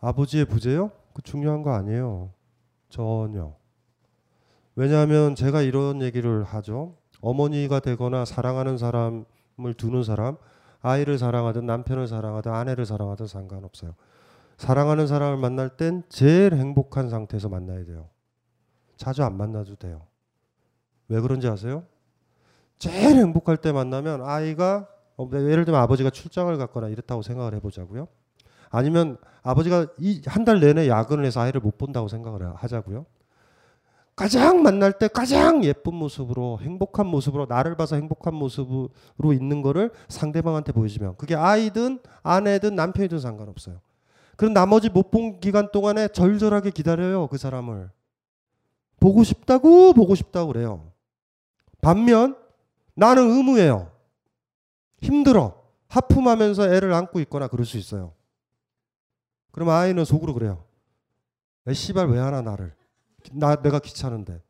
[SPEAKER 6] 아버지의 부재요? 그 중요한 거 아니에요. 전혀. 왜냐하면 제가 이런 얘기를 하죠. 어머니가 되거나 사랑하는 사람을 두는 사람, 아이를 사랑하든 남편을 사랑하든 아내를 사랑하든 상관없어요. 사랑하는 사람을 만날 땐 제일 행복한 상태에서 만나야 돼요. 자주 안 만나도 돼요. 왜 그런지 아세요? 제일 행복할 때 만나면 아이가 어, 예를 들면 아버지가 출장을 갔거나 이렇다고 생각을 해보자고요. 아니면 아버지가 이 한 달 내내 야근을 해서 아이를 못 본다고 생각을 하자고요. 가장 만날 때 가장 예쁜 모습으로 행복한 모습으로 나를 봐서 행복한 모습으로 있는 거를 상대방한테 보여주면 그게 아이든 아내든 남편이든 상관없어요. 그럼 나머지 못 본 기간 동안에 절절하게 기다려요 그 사람을 보고 싶다고 보고 싶다고 그래요. 반면 나는 의무예요. 힘들어. 하품하면서 애를 안고 있거나 그럴 수 있어요. 그럼 아이는 속으로 그래요. 애 씨발 왜 하나 나를. 나 내가 귀찮은데.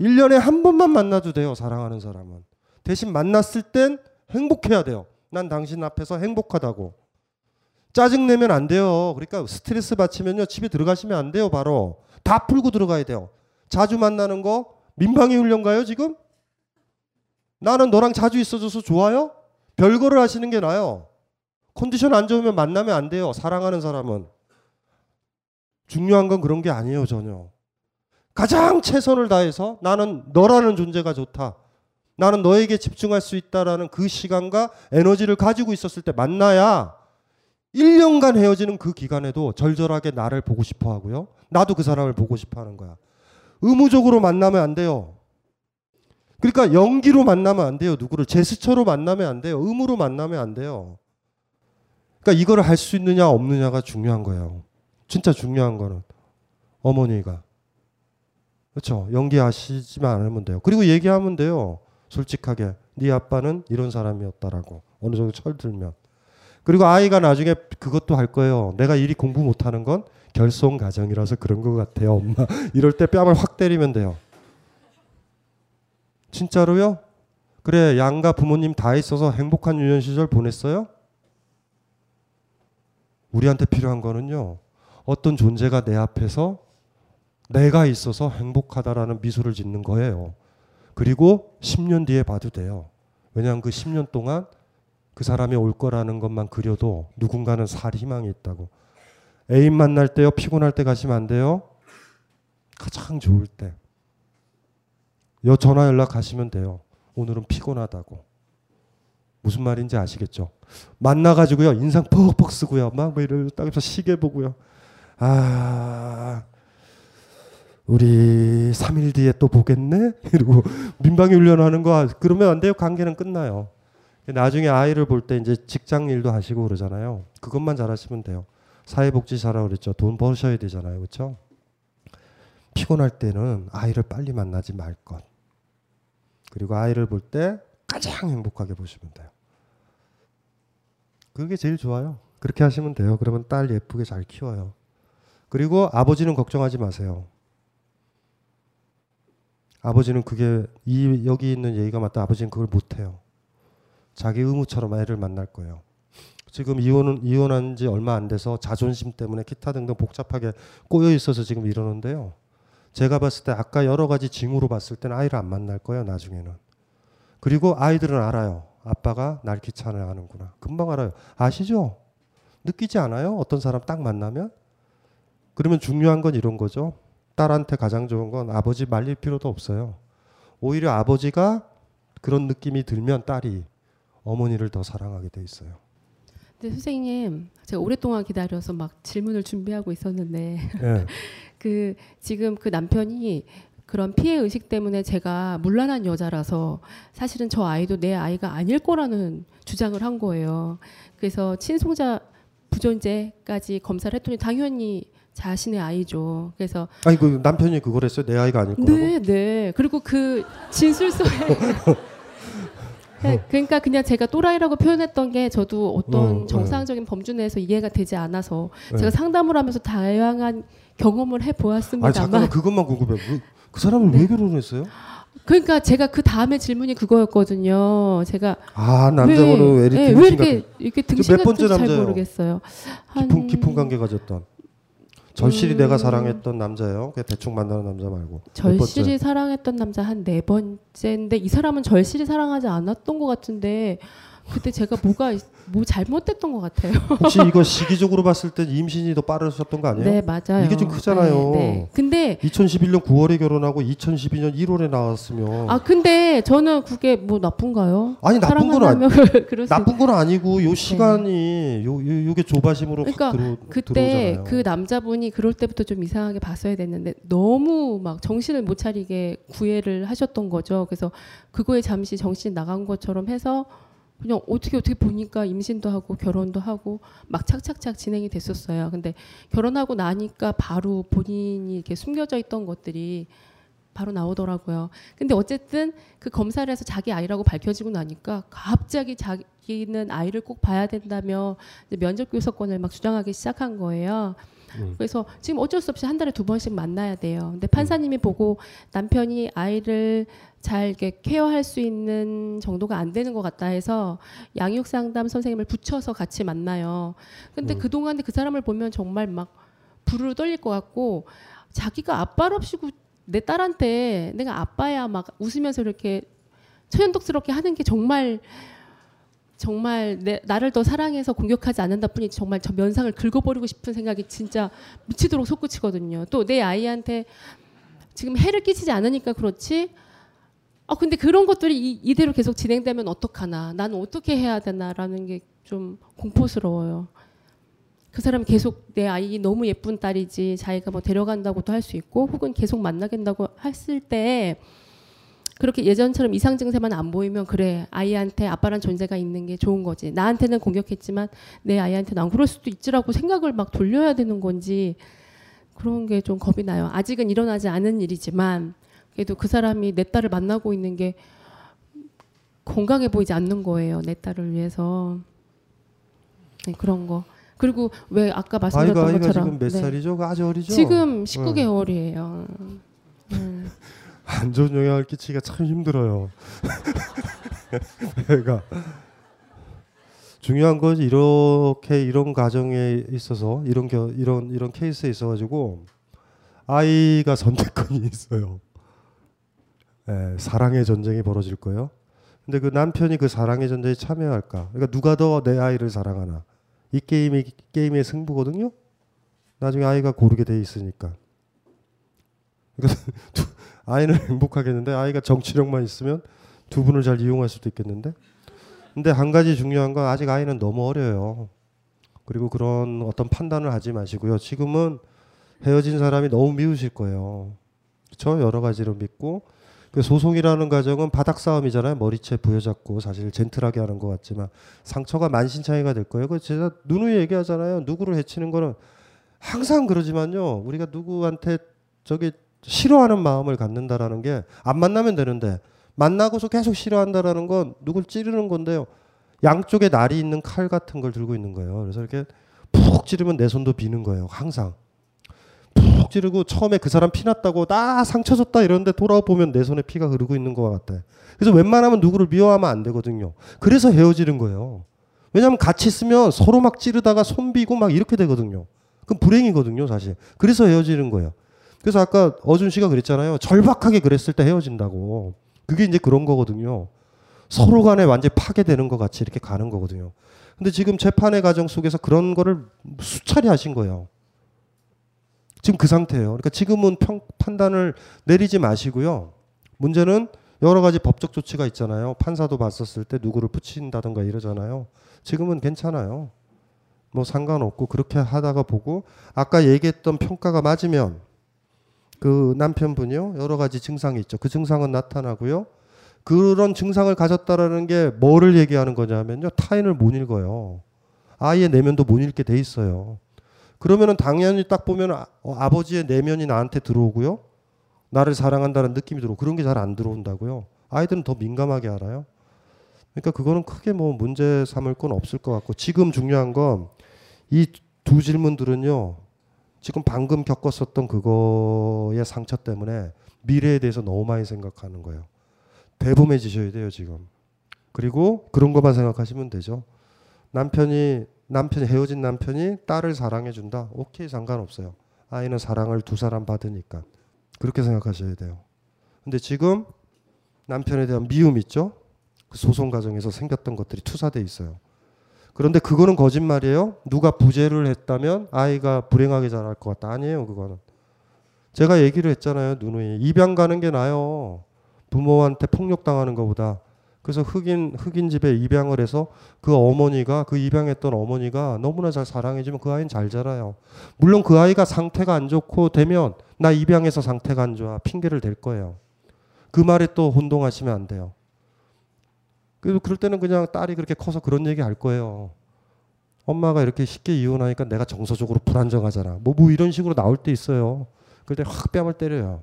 [SPEAKER 6] 1년에 한 번만 만나도 돼요. 사랑하는 사람은. 대신 만났을 땐 행복해야 돼요. 난 당신 앞에서 행복하다고. 짜증 내면 안 돼요. 그러니까 스트레스 받치면요. 집에 들어가시면 안 돼요. 바로. 다 풀고 들어가야 돼요. 자주 만나는 거 민방위 훈련 가요, 지금? 나는 너랑 자주 있어줘서 좋아요? 별거를 하시는 게 나아요. 컨디션 안 좋으면 만나면 안 돼요. 사랑하는 사람은. 중요한 건 그런 게 아니에요, 전혀. 가장 최선을 다해서 나는 너라는 존재가 좋다. 나는 너에게 집중할 수 있다라는 그 시간과 에너지를 가지고 있었을 때 만나야 1년간 헤어지는 그 기간에도 절절하게 나를 보고 싶어 하고요. 나도 그 사람을 보고 싶어 하는 거야. 의무적으로 만나면 안 돼요. 그러니까 연기로 만나면 안 돼요. 누구를 제스처로 만나면 안 돼요. 의무로 만나면 안 돼요. 그러니까 이거를 할수 있느냐 없느냐가 중요한 거예요. 진짜 중요한 거는 어머니가 그렇죠. 연기하시지만 않으면 돼요. 그리고 얘기하면 돼요. 솔직하게 네 아빠는 이런 사람이었다라고 어느 정도 철들면. 그리고 아이가 나중에 그것도 할 거예요. 내가 일이 공부 못하는 건 결손 가정이라서 그런 것 같아요, 엄마. 이럴 때 뺨을 확 때리면 돼요. 진짜로요? 그래, 양가 부모님 다 있어서 행복한 유년 시절 보냈어요? 우리한테 필요한 거는요. 어떤 존재가 내 앞에서 내가 있어서 행복하다라는 미소를 짓는 거예요. 그리고 10년 뒤에 봐도 돼요. 왜냐하면 그 10년 동안 그 사람이 올 거라는 것만 그려도 누군가는 살 희망이 있다고. 애인 만날 때요, 피곤할 때 가시면 안 돼요. 가장 좋을 때. 여 전화 연락하시면 돼요. 오늘은 피곤하다고. 무슨 말인지 아시겠죠? 만나가지고요, 인상 퍽퍽 쓰고요, 막 뭐 이러면서 땅에서 시계 보고요. 아, 우리 3일 뒤에 또 보겠네? 이러고 민방위 훈련하는 거 그러면 안 돼요. 관계는 끝나요. 나중에 아이를 볼 때 이제 직장 일도 하시고 그러잖아요. 그것만 잘하시면 돼요. 사회복지 잘하고 그랬죠. 돈 버셔야 되잖아요. 그렇죠? 피곤할 때는 아이를 빨리 만나지 말 것. 그리고 아이를 볼 때 가장 행복하게 보시면 돼요. 그게 제일 좋아요. 그렇게 하시면 돼요. 그러면 딸 예쁘게 잘 키워요. 그리고 아버지는 걱정하지 마세요. 아버지는 그게 이 여기 있는 얘기가 맞다. 아버지는 그걸 못 해요. 자기 의무처럼 애를 만날 거예요. 지금 이혼은 이혼한 지 얼마 안 돼서 자존심 때문에 기타 등등 복잡하게 꼬여 있어서 지금 이러는데요. 제가 봤을 때 아까 여러 가지 징후로 봤을 때는 아이를 안 만날 거예요. 나중에는. 그리고 아이들은 알아요. 아빠가 날 귀찮아 하는구나. 금방 알아요. 아시죠? 느끼지 않아요? 어떤 사람 딱 만나면? 그러면 중요한 건 이런 거죠. 딸한테 가장 좋은 건 아버지 말릴 필요도 없어요. 오히려 아버지가 그런 느낌이 들면 딸이 어머니를 더 사랑하게 돼 있어요.
[SPEAKER 9] 근데 선생님, 제가 오랫동안 기다려서 막 질문을 준비하고 있었는데
[SPEAKER 6] 네.
[SPEAKER 9] 그 지금 그 남편이 그런 피해 의식 때문에 제가 물란한 여자라서 사실은 저 아이도 내 아이가 아닐 거라는 주장을 한 거예요. 그래서 친송자 부존재까지 검사를 했더니 당연히 자신의 아이죠. 그래서
[SPEAKER 6] 아니 그 남편이 그걸 했어요. 내 아이가 아닐 거라고.
[SPEAKER 9] 네, 네. 그리고 그 진술서에 네, 그러니까 그냥 제가 또라이라고 표현했던 게 저도 어떤
[SPEAKER 6] 어,
[SPEAKER 9] 정상적인 범주 내에서 이해가 되지 않아서
[SPEAKER 6] 네.
[SPEAKER 9] 제가 상담을 하면서 다양한 경험을 해
[SPEAKER 6] 아니
[SPEAKER 9] 보았습니다만
[SPEAKER 6] 잠깐만 그것만 궁금해. 그, 그 사람은 왜 결혼했어요?
[SPEAKER 9] 그러니까 제가 그 다음에 질문이 그거였거든요. 제가
[SPEAKER 6] 아 남자분은 왜, 이렇게
[SPEAKER 9] 네, 왜 이렇게
[SPEAKER 6] 같은-
[SPEAKER 9] 이렇게 등신 같은지 잘? 모르겠어요.
[SPEAKER 6] 깊은 깊은 관계 가졌던. 절실히
[SPEAKER 9] 음.
[SPEAKER 6] 내가 사랑했던 남자예요. 그냥 대충 만나는 남자 말고. 몇
[SPEAKER 9] 절실히? 사랑했던 남자 한 네 번째인데 이 사람은 절실히 사랑하지 않았던 것 같은데 그때 제가 뭐가 뭐 잘못됐던 것 같아요.
[SPEAKER 6] 혹시 이거 시기적으로 봤을 때 임신이 더 빠르셨던 거 아니에요?
[SPEAKER 9] 네 맞아요.
[SPEAKER 6] 이게 좀 크잖아요.
[SPEAKER 9] 네, 네. 근데
[SPEAKER 6] 2011년 9월에 결혼하고 2012년 1월에 나왔으면
[SPEAKER 9] 아 근데 저는 그게 뭐 나쁜가요?
[SPEAKER 6] 아니 나쁜 건 아니 나쁜 건 아니고 요 시간이 요, 요 요게 조바심으로
[SPEAKER 9] 그러니까
[SPEAKER 6] 확 들어
[SPEAKER 9] 그때
[SPEAKER 6] 들어오잖아요.
[SPEAKER 9] 그 남자분이 그럴 때부터 좀 이상하게 봤어야 됐는데 너무 막 정신을 못 차리게 구애를 하셨던 거죠. 그래서 그거에 잠시 정신 나간 것처럼 해서 그냥 어떻게 어떻게 보니까 임신도 하고 결혼도 하고 막 착착착 진행이 됐었어요. 근데 결혼하고 나니까 바로 본인이 이렇게 숨겨져 있던 것들이 바로 나오더라고요. 근데 어쨌든 그 검사를 해서 자기 아이라고 밝혀지고 나니까 갑자기 자기는 아이를 꼭 봐야 된다며 면접 교섭권을 막 주장하기 시작한 거예요.
[SPEAKER 6] 음.
[SPEAKER 9] 그래서 지금 어쩔 수 없이 한 달에 두 번씩 만나야 돼요. 근데 판사님이 보고 남편이 아이를 잘 이렇게 케어할 수 있는 정도가 안 되는 것 같다 해서 양육 상담 선생님을 붙여서 같이 만나요. 근데
[SPEAKER 10] 음.
[SPEAKER 9] 그동안에 그 사람을 보면 정말 막 부르르 떨릴 것 같고 자기가 아빠랍시고 내 딸한테 내가 아빠야 막 웃으면서 이렇게 천연덕스럽게 하는 게 정말 정말 내, 나를 더 사랑해서 공격하지 않는다 뿐이지 정말 저 면상을 긁어버리고 싶은 생각이 진짜 미치도록 솟구치거든요. 또 내 아이한테 지금 해를 끼치지 않으니까 그렇지. 아 근데 그런 것들이 이, 이대로 계속 진행되면 어떡하나. 나는 어떻게 해야 되나라는 게 좀 공포스러워요. 그 사람이 계속 내 아이 너무 예쁜 딸이지 자기가 뭐 데려간다고도 할 수 있고 혹은 계속 만나겠다고 했을 때 그렇게 예전처럼 이상 증세만 안 보이면 그래 아이한테 아빠란 존재가 있는 게 좋은 거지 나한테는 공격했지만 내 아이한테는 안 그럴 수도 있지라고 생각을 막 돌려야 되는 건지 그런 게 좀 겁이 나요 아직은 일어나지 않은 일이지만 그래도 그 사람이 내 딸을 만나고 있는 게 건강해 보이지 않는 거예요. 내 딸을 위해서. 네, 그런 거. 그리고 왜 아까
[SPEAKER 6] 아이가
[SPEAKER 9] 말씀드렸던
[SPEAKER 6] 아이가
[SPEAKER 9] 것처럼
[SPEAKER 6] 지금 몇
[SPEAKER 9] 네.
[SPEAKER 6] 살이죠? 그 아주 어리죠?
[SPEAKER 9] 지금
[SPEAKER 6] 네.
[SPEAKER 9] 19개월이에요.
[SPEAKER 6] 안 좋은 영향을 끼치기가 참 힘들어요. 애가 중요한 건 이렇게 이런 가정에 있어서 이런 겨, 이런 이런 케이스에 있어가지고 아이가 선택권이 있어요. 예, 사랑의 전쟁이 벌어질 거예요. 근데 그 남편이 그 사랑의 전쟁에 참여할까? 그러니까 누가 더 내 아이를 사랑하나? 이 게임이 게임의 승부거든요. 나중에 아이가 고르게 돼 있으니까. 두- 아이는 행복하겠는데 아이가 정치력만 있으면 두 분을 잘 이용할 수도 있겠는데. 근데 한 가지 중요한 건 아직 아이는 너무 어려요. 그리고 그런 어떤 판단을 하지 마시고요. 지금은 헤어진 사람이 너무 미우실 거예요. 그렇죠? 여러 가지로 믿고 그 소송이라는 과정은 바닥 싸움이잖아요. 머리채 부여잡고 사실 젠틀하게 하는 것 같지만 상처가 만신창이가 될 거예요. 그 제가 누누이 얘기하잖아요. 누구를 해치는 거는 항상 그러지만요. 우리가 누구한테 저기 싫어하는 마음을 갖는다라는 게 안 만나면 되는데 만나고서 계속 싫어한다라는 건 누굴 찌르는 건데요. 양쪽에 날이 있는 칼 같은 걸 들고 있는 거예요. 그래서 이렇게 푹 찌르면 내 손도 비는 거예요. 항상. 푹 찌르고 처음에 그 사람 피났다고 나 상처 줬다 이러는데 돌아보면 내 손에 피가 흐르고 있는 것 같아. 그래서 웬만하면 누구를 미워하면 안 되거든요. 그래서 헤어지는 거예요. 왜냐하면 같이 있으면 서로 막 찌르다가 손 비고 막 이렇게 되거든요. 그럼 불행이거든요, 사실. 그래서 헤어지는 거예요. 그래서 아까 어준 씨가 그랬잖아요. 절박하게 그랬을 때 헤어진다고. 그게 이제 그런 거거든요. 서로 간에 완전히 파괴되는 것 같이 이렇게 가는 거거든요. 근데 지금 재판의 과정 속에서 그런 거를 수차례 하신 거예요. 지금 그 상태예요. 그러니까 지금은 평, 판단을 내리지 마시고요. 문제는 여러 가지 법적 조치가 있잖아요. 판사도 봤었을 때 누구를 붙인다든가 이러잖아요. 지금은 괜찮아요. 뭐 상관없고 그렇게 하다가 보고 아까 얘기했던 평가가 맞으면 그 남편분이요 여러 가지 증상이 있죠. 그 증상은 나타나고요. 그런 증상을 가졌다라는 게 뭐를 얘기하는 거냐면요 타인을 못 읽어요. 아이의 내면도 못 읽게 돼 있어요. 그러면은 당연히 딱 보면 아, 어, 아버지의 내면이 나한테 들어오고요. 나를 사랑한다는 느낌이 들어오고 그런 게 잘 안 들어온다고요. 아이들은 더 민감하게 알아요. 그러니까 그거는 크게 뭐 문제 삼을 건 없을 것 같고 지금 중요한 건 이 두 질문들은요. 지금 방금 겪었었던 그거의 상처 때문에 미래에 대해서 너무 많이 생각하는 거예요. 대범해지셔야 돼요, 지금. 그리고 그런 것만 생각하시면 되죠. 남편이 남편이 헤어진 남편이 딸을 사랑해 준다. 오케이 상관없어요. 아이는 사랑을 두 사람 받으니까 그렇게 생각하셔야 돼요. 근데 지금 남편에 대한 미움 있죠? 그 소송 과정에서 생겼던 것들이 투사돼 있어요. 그런데 그거는 거짓말이에요. 누가 부재를 했다면 아이가 불행하게 자랄 것 같다. 아니에요, 그거는. 제가 얘기를 했잖아요, 누누이. 입양 가는 게 나요. 부모한테 폭력당하는 것보다. 그래서 흑인 흑인 집에 입양을 해서 그 어머니가 그 입양했던 어머니가 너무나 잘 사랑해주면 그 아이는 잘 자라요. 물론 그 아이가 상태가 안 좋고 되면 나 입양해서 상태가 안 좋아 핑계를 댈 거예요. 그 말에 또 혼동하시면 안 돼요. 그래서 그럴 때는 그냥 딸이 그렇게 커서 그런 얘기 할 거예요. 엄마가 이렇게 쉽게 이혼하니까 내가 정서적으로 불안정하잖아. 뭐, 뭐 이런 식으로 나올 때 있어요. 그럴 때 확 뺨을 때려요.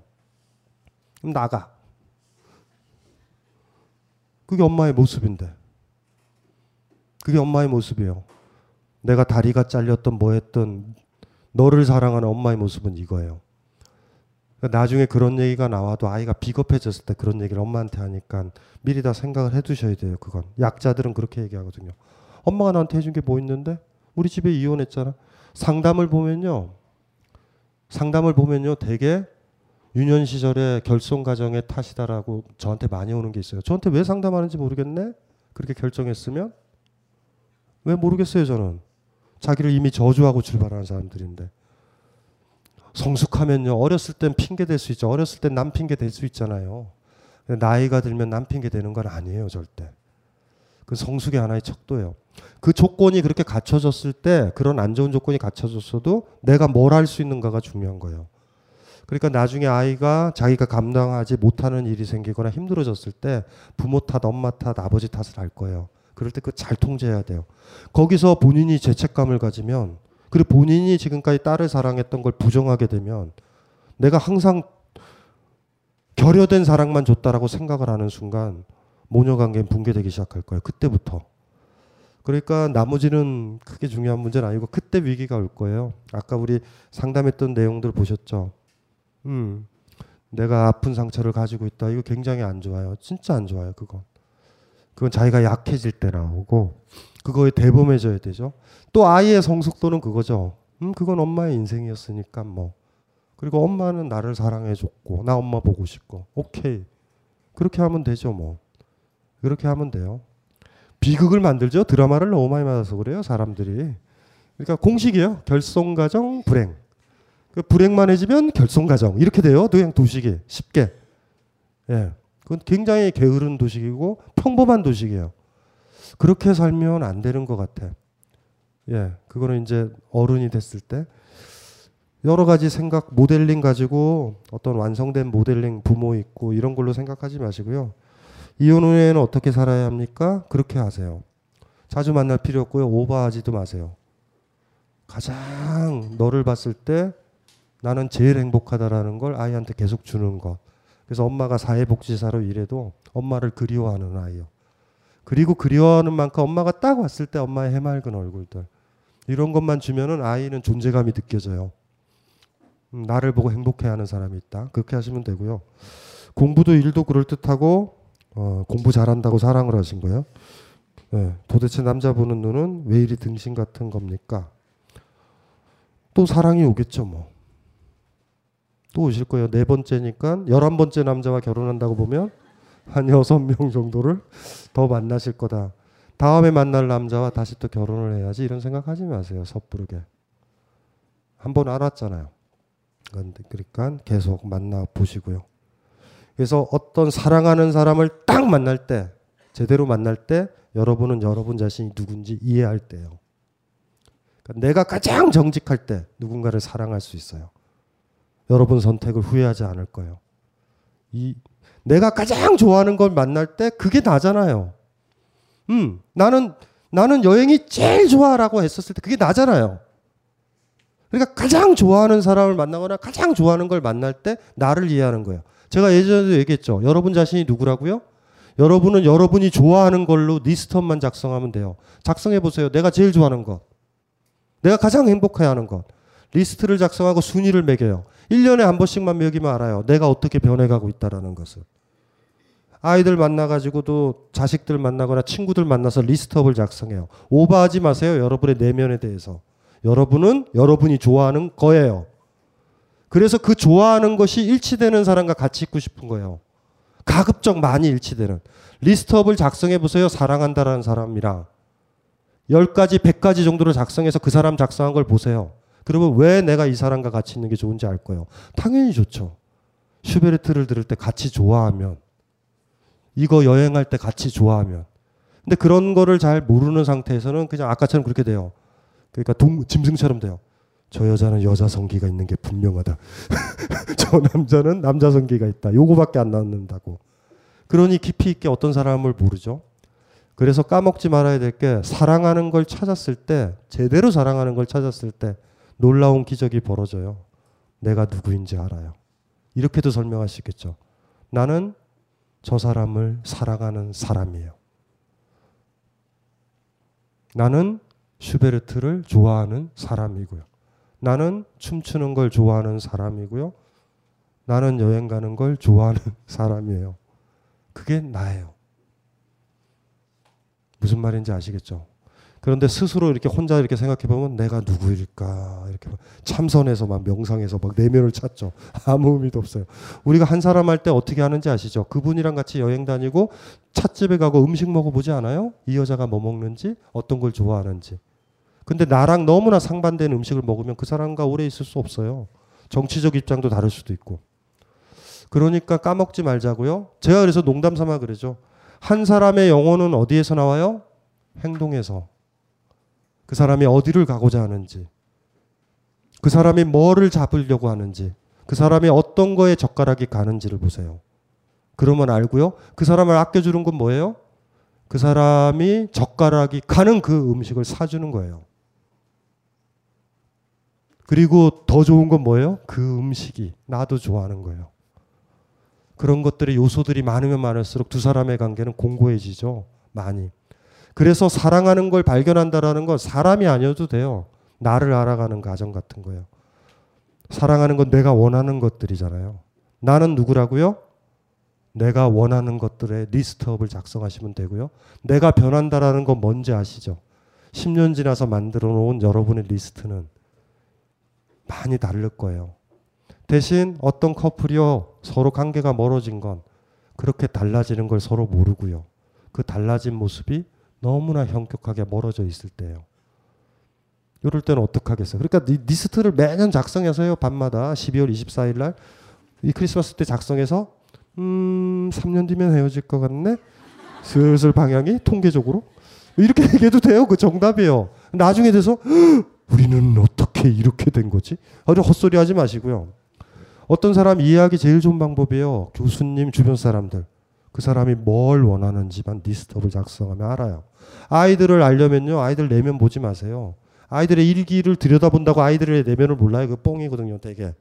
[SPEAKER 6] 그럼 나가. 그게 엄마의 모습인데. 그게 엄마의 모습이에요. 내가 다리가 잘렸던 뭐 했던 너를 사랑하는 엄마의 모습은 이거예요. 그러니까 나중에 그런 얘기가 나와도 아이가 비겁해졌을 때 그런 얘기를 엄마한테 하니까 미리 다 생각을 해 두셔야 돼요. 그건. 약자들은 그렇게 얘기하거든요. 엄마가 나한테 해준 게 뭐 있는데? 우리 집에 이혼했잖아. 상담을 보면요. 상담을 보면요. 되게 유년 시절에 결손 가정의 탓이다라고 저한테 많이 오는 게 있어요. 저한테 왜 상담하는지 모르겠네. 그렇게 결정했으면 왜 모르겠어요, 저는. 자기를 이미 저주하고 출발하는 사람들인데. 성숙하면요. 어렸을 땐 핑계 댈수 있죠. 어렸을 땐 남 핑계 댈수 있잖아요. 나이가 들면 남 핑계 대는 건 아니에요, 절대. 그 성숙의 하나의 척도예요. 그 조건이 그렇게 갖춰졌을 때 그런 안 좋은 조건이 갖춰졌어도 내가 뭘 할 수 있는가가 중요한 거예요. 그러니까 나중에 아이가 자기가 감당하지 못하는 일이 생기거나 힘들어졌을 때 부모 탓, 엄마 탓, 아버지 탓을 할 거예요. 그럴 때 그 잘 통제해야 돼요. 거기서 본인이 죄책감을 가지면 그리고 본인이 지금까지 딸을 사랑했던 걸 부정하게 되면 내가 항상 결여된 사랑만 줬다라고 생각을 하는 순간 모녀 관계는 붕괴되기 시작할 거예요. 그때부터. 그러니까 나머지는 크게 중요한 문제는 아니고 그때 위기가 올 거예요. 아까 우리 상담했던 내용들 보셨죠? 음. 내가 아픈 상처를 가지고 있다. 이거 굉장히 안 좋아요. 진짜 안 좋아요. 그건. 그건 자기가 약해질 때 나오고 그거에 대범해져야 되죠. 또 아이의 성숙도는 그거죠. 음, 그건 엄마의 인생이었으니까 뭐. 그리고 엄마는 나를 사랑해줬고 나 엄마 보고 싶고 오케이 그렇게 하면 되죠 뭐. 그렇게 하면 돼요. 비극을 만들죠. 드라마를 너무 많이 받아서 그래요 사람들이. 그러니까 공식이에요. 결손가정 불행. 그 불행만 해지면 결손가정 이렇게 돼요. 그냥 도식이 쉽게. 예. 그건 굉장히 게으른 도식이고 평범한 도식이에요. 그렇게 살면 안 되는 것 같아. 예, 그거는 이제 어른이 됐을 때 여러 가지 생각 모델링 가지고 어떤 완성된 모델링 부모 있고 이런 걸로 생각하지 마시고요. 이혼 후에는 어떻게 살아야 합니까? 그렇게 하세요. 자주 만날 필요 없고요. 오버하지도 마세요. 가장 너를 봤을 때 나는 제일 행복하다라는 걸 아이한테 계속 주는 것. 그래서 엄마가 사회복지사로 일해도 엄마를 그리워하는 아이요. 그리고 그리워하는 만큼 엄마가 딱 왔을 때 엄마의 해맑은 얼굴들. 이런 것만 주면은 아이는 존재감이 느껴져요. 음, 나를 보고 행복해하는 사람이 있다. 그렇게 하시면 되고요. 공부도 일도 그럴 듯하고 어, 공부 잘한다고 사랑을 하신 거예요. 네, 도대체 남자 보는 눈은 왜 이리 등신 같은 겁니까? 또 사랑이 오겠죠, 뭐. 또 오실 거예요. 네 번째니까 열한 번째 남자와 결혼한다고 보면 한 여섯 명 정도를 더 만나실 거다. 다음에 만날 남자와 다시 또 결혼을 해야지 이런 생각하지 마세요. 섣부르게. 한 번 알았잖아요. 그러니까 계속 만나 보시고요. 그래서 어떤 사랑하는 사람을 딱 만날 때, 제대로 만날 때 여러분은 여러분 자신이 누군지 이해할 때요. 그러니까 내가 가장 정직할 때 누군가를 사랑할 수 있어요. 여러분 선택을 후회하지 않을 거예요. 이 내가 가장 좋아하는 걸 만날 때 그게 나잖아요. 음, 나는 나는 여행이 제일 좋아라고 했었을 때 그게 나잖아요. 그러니까 가장 좋아하는 사람을 만나거나 가장 좋아하는 걸 만날 때 나를 이해하는 거예요. 제가 예전에도 얘기했죠. 여러분 자신이 누구라고요? 여러분은 여러분이 좋아하는 걸로 리스트업만 작성하면 돼요. 작성해 보세요. 내가 제일 좋아하는 것. 내가 가장 행복해 하는 것. 리스트를 작성하고 순위를 매겨요. 1년에 한 번씩만 매기면 알아요. 내가 어떻게 변해가고 있다라는 것을. 아이들 만나가지고도 자식들 만나거나 친구들 만나서 list up을 작성해요. 오버하지 마세요. 여러분의 내면에 대해서. 여러분은 여러분이 좋아하는 거예요. 그래서 그 좋아하는 것이 일치되는 사람과 같이 있고 싶은 거예요. 가급적 많이 일치되는. list up을 작성해 보세요. 사랑한다라는 사람이랑. 10가지, 100가지 정도로 작성해서 그 사람 작성한 걸 보세요. 그러면 왜 내가 이 사람과 같이 있는 게 좋은지 알 거예요. 당연히 좋죠. 슈베르트를 들을 때 같이 좋아하면 이거 여행할 때 같이 좋아하면. 근데 그런 거를 잘 모르는 상태에서는 그냥 아까처럼 그렇게 돼요. 그러니까 동, 짐승처럼 돼요. 저 여자는 여자 성기가 있는 게 분명하다. 저 남자는 남자 성기가 있다. 요거밖에 안 나는다고. 그러니 깊이 있게 어떤 사람을 모르죠. 그래서 까먹지 말아야 될 게 사랑하는 걸 찾았을 때 제대로 사랑하는 걸 찾았을 때 놀라운 기적이 벌어져요. 내가 누구인지 알아요. 이렇게도 설명할 수 있겠죠. 나는 저 사람을 사랑하는 사람이에요. 나는 슈베르트를 좋아하는 사람이고요. 나는 춤추는 걸 좋아하는 사람이고요. 나는 여행 가는 걸 좋아하는 사람이에요. 그게 나예요. 무슨 말인지 아시겠죠? 그런데 스스로 이렇게 혼자 이렇게 생각해 보면 내가 누구일까 이렇게 참선해서 막 명상해서 막 내면을 찾죠. 아무 의미도 없어요. 우리가 한 사람 할 때 어떻게 하는지 아시죠? 그분이랑 같이 여행 다니고 찻집에 가고 음식 먹어보지 않아요? 이 여자가 뭐 먹는지 어떤 걸 좋아하는지. 근데 나랑 너무나 상반되는 음식을 먹으면 그 사람과 오래 있을 수 없어요. 정치적 입장도 다를 수도 있고. 그러니까 까먹지 말자고요. 제가 그래서 농담 삼아 그러죠. 한 사람의 영혼은 어디에서 나와요? 행동에서. 그 사람이 어디를 가고자 하는지, 그 사람이 뭐를 잡으려고 하는지, 그 사람이 어떤 거에 젓가락이 가는지를 보세요. 그러면 알고요. 그 사람을 아껴주는 건 뭐예요? 그 사람이 젓가락이 가는 그 음식을 사주는 거예요. 그리고 더 좋은 건 뭐예요? 그 음식이 나도 좋아하는 거예요. 그런 것들의 요소들이 많으면 많을수록 두 사람의 관계는 공고해지죠. 많이. 그래서 사랑하는 걸 발견한다라는 건 사람이 아니어도 돼요. 나를 알아가는 과정 같은 거예요. 사랑하는 건 내가 원하는 것들이잖아요. 나는 누구라고요? 내가 원하는 것들의 리스트업을 작성하시면 되고요. 내가 변한다라는 건 뭔지 아시죠? 10년 지나서 만들어 놓은 여러분의 리스트는 많이 다를 거예요. 대신 어떤 커플이요 서로 관계가 멀어진 건 그렇게 달라지는 걸 서로 모르고요. 그 달라진 모습이 너무나 현격하게 멀어져 있을 때예요. 이럴 때는 어떻게 하겠어요? 그러니까 리, 리스트를 매년 작성해서요. 밤마다 12월 24일 날 이 크리스마스 때 작성해서 음, 3년 뒤면 헤어질 것 같네. 슬슬 방향이 통계적으로 이렇게 얘기해도 돼요. 그 정답이에요. 나중에 돼서 우리는 어떻게 이렇게 된 거지? 아주 헛소리 하지 마시고요. 어떤 사람 이해하기 제일 좋은 방법이에요. 교수님 주변 사람들. 그 사람이 뭘 원하는지만 리스트업을 작성하면 알아요. 아이들을 알려면요. 아이들 내면 보지 마세요. 아이들의 일기를 들여다본다고 아이들의 내면을 몰라요. 그 뻥이거든요, 되게.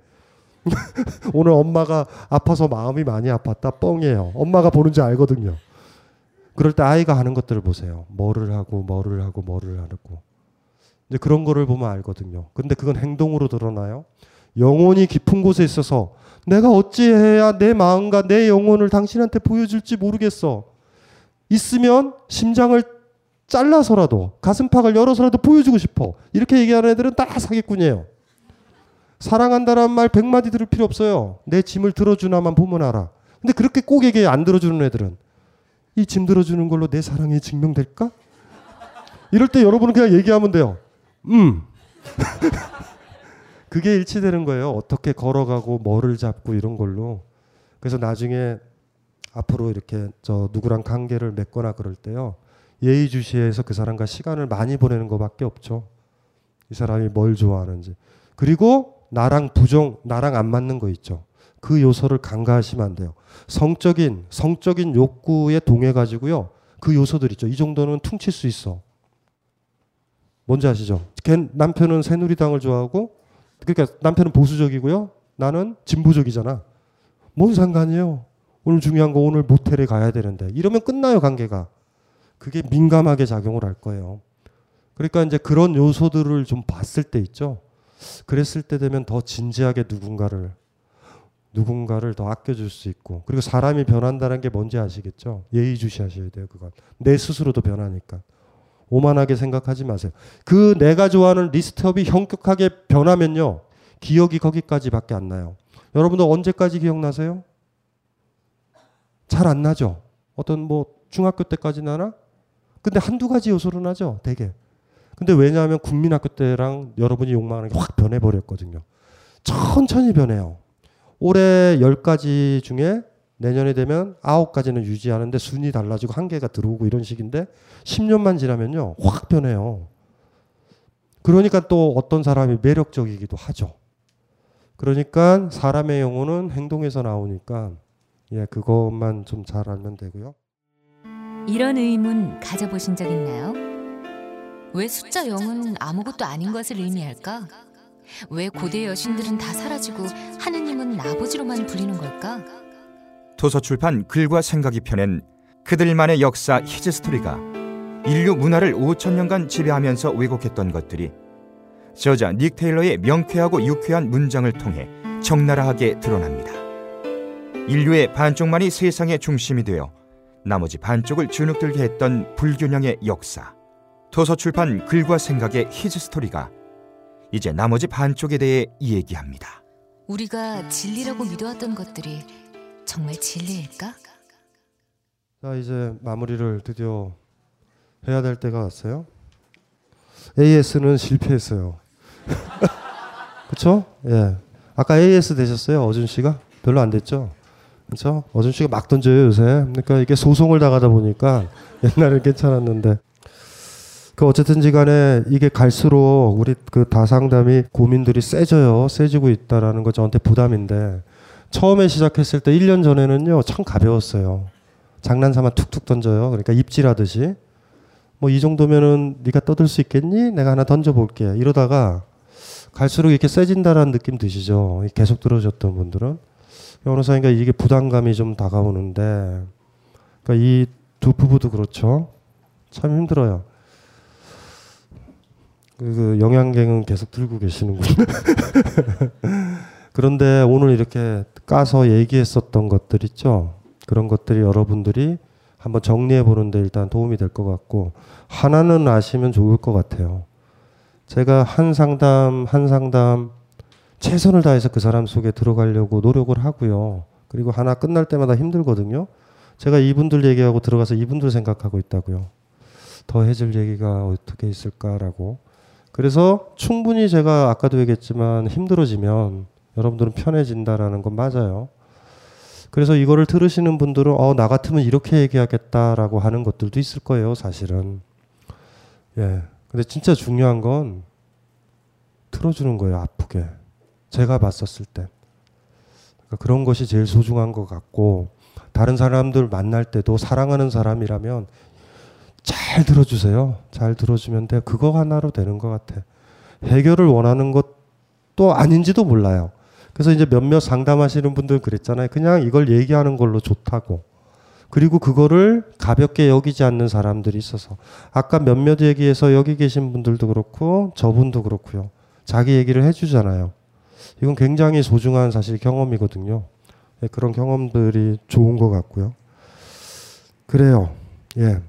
[SPEAKER 6] 오늘 엄마가 아파서 마음이 많이 아팠다. 뻥이에요. 엄마가 보는지 알거든요. 그럴 때 아이가 하는 것들을 보세요. 뭐를 하고, 뭐를 하고, 뭐를 하고. 이제 그런 거를 보면 알거든요. 근데 그건 행동으로 드러나요. 영혼이 깊은 곳에 있어서 내가 어찌해야 내 마음과 내 영혼을 당신한테 보여줄지 모르겠어. 있으면 심장을 잘라서라도 가슴팍을 열어서라도 보여주고 싶어. 이렇게 얘기하는 애들은 다 사기꾼이에요. 사랑한다는 말 백마디 들을 필요 없어요. 내 짐을 들어주나만 보면 알아. 근데 그렇게 꼭 얘기 안 들어주는 애들은 이 짐 들어주는 걸로 내 사랑이 증명될까? 이럴 때 여러분은 그냥 얘기하면 돼요. 음. 그게 일치되는 거예요. 어떻게 걸어가고 뭐를 잡고 이런 걸로. 그래서 나중에 앞으로 이렇게 저 누구랑 관계를 맺거나 그럴 때요. 예의주시해서 그 사람과 시간을 많이 보내는 것밖에 없죠. 이 사람이 뭘 좋아하는지. 그리고 나랑 부정, 나랑 안 맞는 거 있죠. 그 요소를 간과하시면 안 돼요. 성적인, 성적인 욕구에 동해 가지고요. 그 요소들 있죠. 이 정도는 퉁칠 수 있어. 뭔지 아시죠? 걔 남편은 새누리당을 좋아하고, 그러니까 남편은 보수적이고요. 나는 진보적이잖아. 뭔 상관이에요? 오늘 중요한 거 오늘 모텔에 가야 되는데. 이러면 끝나요, 관계가. 그게 민감하게 작용을 할 거예요. 그러니까 이제 그런 요소들을 좀 봤을 때 있죠. 그랬을 때 되면 더 진지하게 누군가를 누군가를 더 아껴줄 수 있고 그리고 사람이 변한다는 게 뭔지 아시겠죠? 예의주시하셔야 돼요. 그건 내 스스로도 변하니까 오만하게 생각하지 마세요. 그 내가 좋아하는 리스트업이 현격하게 변하면요 기억이 거기까지밖에 안 나요. 여러분들 언제까지 기억나세요? 잘 안 나죠. 어떤 뭐 중학교 때까지 나나? 근데 한두 가지 요소로 나죠, 되게. 근데 왜냐하면 국민학교 때랑 여러분이 욕망하는 게 확 변해버렸거든요. 천천히 변해요. 올해 10가지 중에 내년에 되면 9가지는 유지하는데 순위 달라지고 한 개가 들어오고 이런 식인데 10년만 지나면요. 확 변해요. 그러니까 또 어떤 사람이 매력적이기도 하죠. 그러니까 사람의 영혼은 행동에서 나오니까 예, 그것만 좀 잘 알면 되고요.
[SPEAKER 2] 이런 의문 가져보신 적 있나요? 왜 숫자 0은 아무것도 아닌 것을 의미할까? 왜 고대 여신들은 다 사라지고 하느님은 아버지로만 불리는 걸까?
[SPEAKER 3] 도서출판 글과 생각이 펴낸 그들만의 역사 히즈스토리가 인류 문화를 5천 년간 지배하면서 왜곡했던 것들이 저자 닉 테일러의 명쾌하고 유쾌한 문장을 통해 적나라하게 드러납니다. 인류의 반쪽만이 세상의 중심이 되어 나머지 반쪽을 주눅들게 했던 불균형의 역사. 도서출판 글과 생각의 히즈스토리가 이제 나머지 반쪽에 대해 이야기합니다.
[SPEAKER 2] 우리가 진리라고 믿어왔던 것들이 정말 진리일까?
[SPEAKER 6] 자 이제 마무리를 드디어 해야 될 때가 왔어요. AS는 실패했어요. 그렇죠? 예. 아까 AS 되셨어요, 어준 씨가? 별로 안 됐죠? 그렇죠? 어준 씨가 막 던져요 요새. 그러니까 이게 소송을 당하다 보니까 옛날엔 괜찮았는데. 그 어쨌든지 간에 이게 갈수록 우리 그 다상담이 고민들이 세져요. 세지고 있다라는 거 저한테 부담인데 처음에 시작했을 때 1년 전에는요. 참 가벼웠어요. 장난삼아 툭툭 던져요. 그러니까 입질하듯이. 뭐 이 정도면은 네가 떠들 수 있겠니? 내가 하나 던져볼게. 이러다가 갈수록 이렇게 세진다라는 느낌 드시죠? 계속 들어줬던 분들은 변호사니까 이게 부담감이 좀 다가오는데 그러니까 이 두 부부도 그렇죠. 참 힘들어요. 그, 그 영양갱은 계속 들고 계시는군. 그런데 오늘 이렇게 까서 얘기했었던 것들 있죠. 그런 것들이 여러분들이 한번 정리해 보는데 일단 도움이 될 것 같고 하나는 아시면 좋을 것 같아요. 제가 한 상담 한 상담 최선을 다해서 그 사람 속에 들어가려고 노력을 하고요. 그리고 하나 끝날 때마다 힘들거든요. 제가 이분들 얘기하고 들어가서 이분들 생각하고 있다고요. 더 해줄 얘기가 어떻게 있을까라고. 그래서 충분히 제가 아까도 얘기했지만 힘들어지면 여러분들은 편해진다라는 건 맞아요. 그래서 이거를 들으시는 분들은 어, 나 같으면 이렇게 얘기하겠다라고 하는 것들도 있을 거예요, 사실은. 예. 근데 진짜 중요한 건 틀어주는 거예요, 아프게. 제가 봤었을 때. 그러니까 그런 것이 제일 소중한 것 같고, 다른 사람들 만날 때도 사랑하는 사람이라면 잘 들어주세요. 잘 들어주면 돼. 그거 하나로 되는 것 같아. 해결을 원하는 것도 아닌지도 몰라요. 그래서 이제 몇몇 상담하시는 분들 그랬잖아요. 그냥 이걸 얘기하는 걸로 좋다고. 그리고 그거를 가볍게 여기지 않는 사람들이 있어서 아까 몇몇 얘기해서 여기 계신 분들도 그렇고 저분도 그렇고요. 자기 얘기를 해주잖아요. 이건 굉장히 소중한 사실 경험이거든요. 예, 그런 경험들이 좋은 것 같고요. 그래요. 예.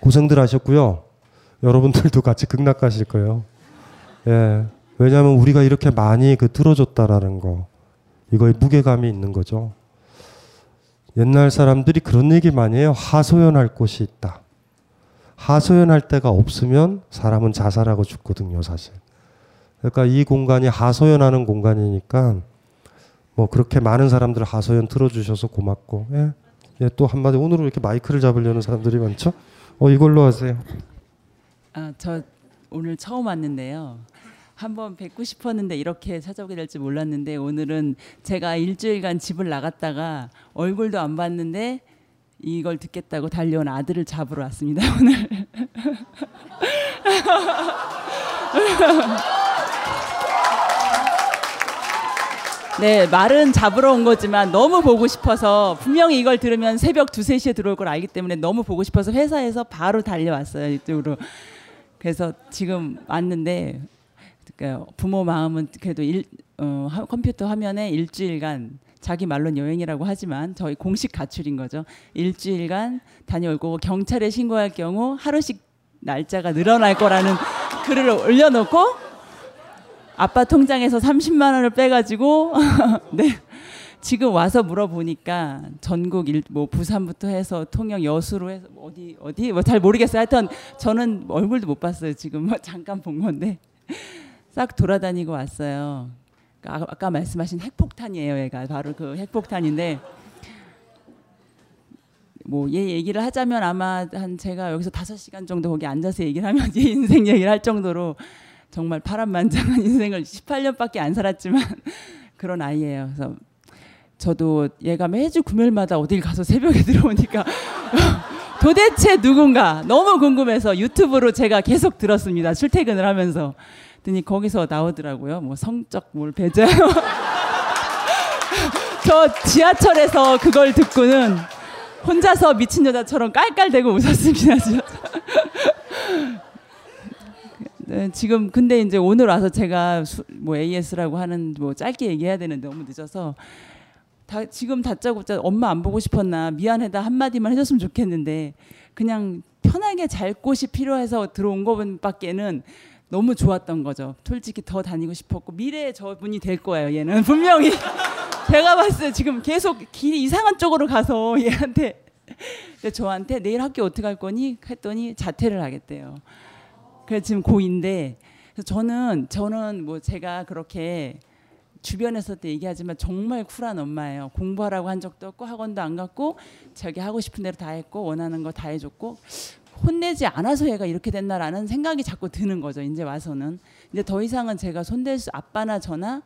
[SPEAKER 6] 고생들 하셨고요. 여러분들도 같이 극락 가실 거예요. 예. 왜냐하면 우리가 이렇게 많이 그 들어줬다라는 거, 이거에 무게감이 있는 거죠. 옛날 사람들이 그런 얘기 많이 해요. 하소연할 곳이 있다. 하소연할 데가 없으면 사람은 자살하고 죽거든요, 사실. 그러니까 이 공간이 하소연하는 공간이니까 뭐 그렇게 많은 사람들 하소연 들어주셔서 고맙고, 예. 예, 또 한마디 오늘은 이렇게 마이크를 잡으려는 사람들이 많죠? 어, 이걸로 하세요.
[SPEAKER 10] 아, 저 오늘 처음 왔는데요. 한번 뵙고 싶었는데 이렇게 찾아오게 될지 몰랐는데 오늘은 제가 일주일간 집을 나갔다가 얼굴도 안 봤는데 이걸 듣겠다고 달려온 아들을 잡으러 왔습니다 오늘. 네, 말은 잡으러 온 거지만 너무 보고 싶어서 분명히 이걸 들으면 새벽 2, 3시에 들어올 걸 알기 때문에 너무 보고 싶어서 회사에서 바로 달려왔어요. 이쪽으로. 그래서 지금 왔는데 그러니까 부모 마음은 그래도 일, 어, 컴퓨터 화면에 일주일간 자기 말론 여행이라고 하지만 저희 공식 가출인 거죠. 일주일간 다녀오고 경찰에 신고할 경우 하루씩 날짜가 늘어날 거라는 글을 올려놓고 아빠 통장에서 30만 원을 빼가지고 네 지금 와서 물어보니까 전국 일, 뭐 부산부터 해서 통영 여수로 해서 어디 어디 뭐 잘 모르겠어요. 하여튼 저는 얼굴도 못 봤어요. 지금 뭐 잠깐 본 건데 싹 돌아다니고 왔어요. 그러니까 아까 말씀하신 핵폭탄이에요. 얘가 바로 그 핵폭탄인데 뭐 얘 얘기를 하자면 아마 한 제가 여기서 다섯 시간 정도 거기 앉아서 얘기를 하면 얘 인생 얘기를 할 정도로 정말 파란만장한 인생을 18년밖에 안 살았지만 그런 아이예요. 그래서 저도 얘가 매주 금요일마다 어딜 가서 새벽에 들어오니까 도대체 누군가 너무 궁금해서 유튜브로 제가 계속 들었습니다. 출퇴근을 하면서. 그랬더니 거기서 나오더라고요. 뭐 성적 뭘 배제요. 저 지하철에서 그걸 듣고는 혼자서 미친 여자처럼 깔깔대고 웃었습니다. 네, 지금 근데 이제 오늘 와서 제가 수, 뭐 AS라고 하는 뭐 짧게 얘기해야 되는데 너무 늦어서 다 지금 다짜고짜 엄마 안 보고 싶었나 미안해다 한마디만 해줬으면 좋겠는데 그냥 편하게 잘 곳이 필요해서 들어온 것밖에는 너무 좋았던 거죠. 솔직히 더 다니고 싶었고 미래의 저분이 될 거예요. 얘는 분명히 제가 때 지금 계속 길이 이상한 쪽으로 가서 얘한테 저한테 내일 학교 어떻게 할 거니 했더니 자퇴를 하겠대요. 그래서 지금 고2인데 저는 저는 뭐 제가 그렇게 주변에서 때 얘기하지만 정말 쿨한 엄마예요. 공부하라고 한 적도 없고 학원도 안 갔고 자기 하고 싶은 대로 다 했고 원하는 거 다 해줬고 혼내지 않아서 얘가 이렇게 됐나라는 생각이 자꾸 드는 거죠. 이제 와서는 이제 더 이상은 제가 손댈 수 아빠나 저나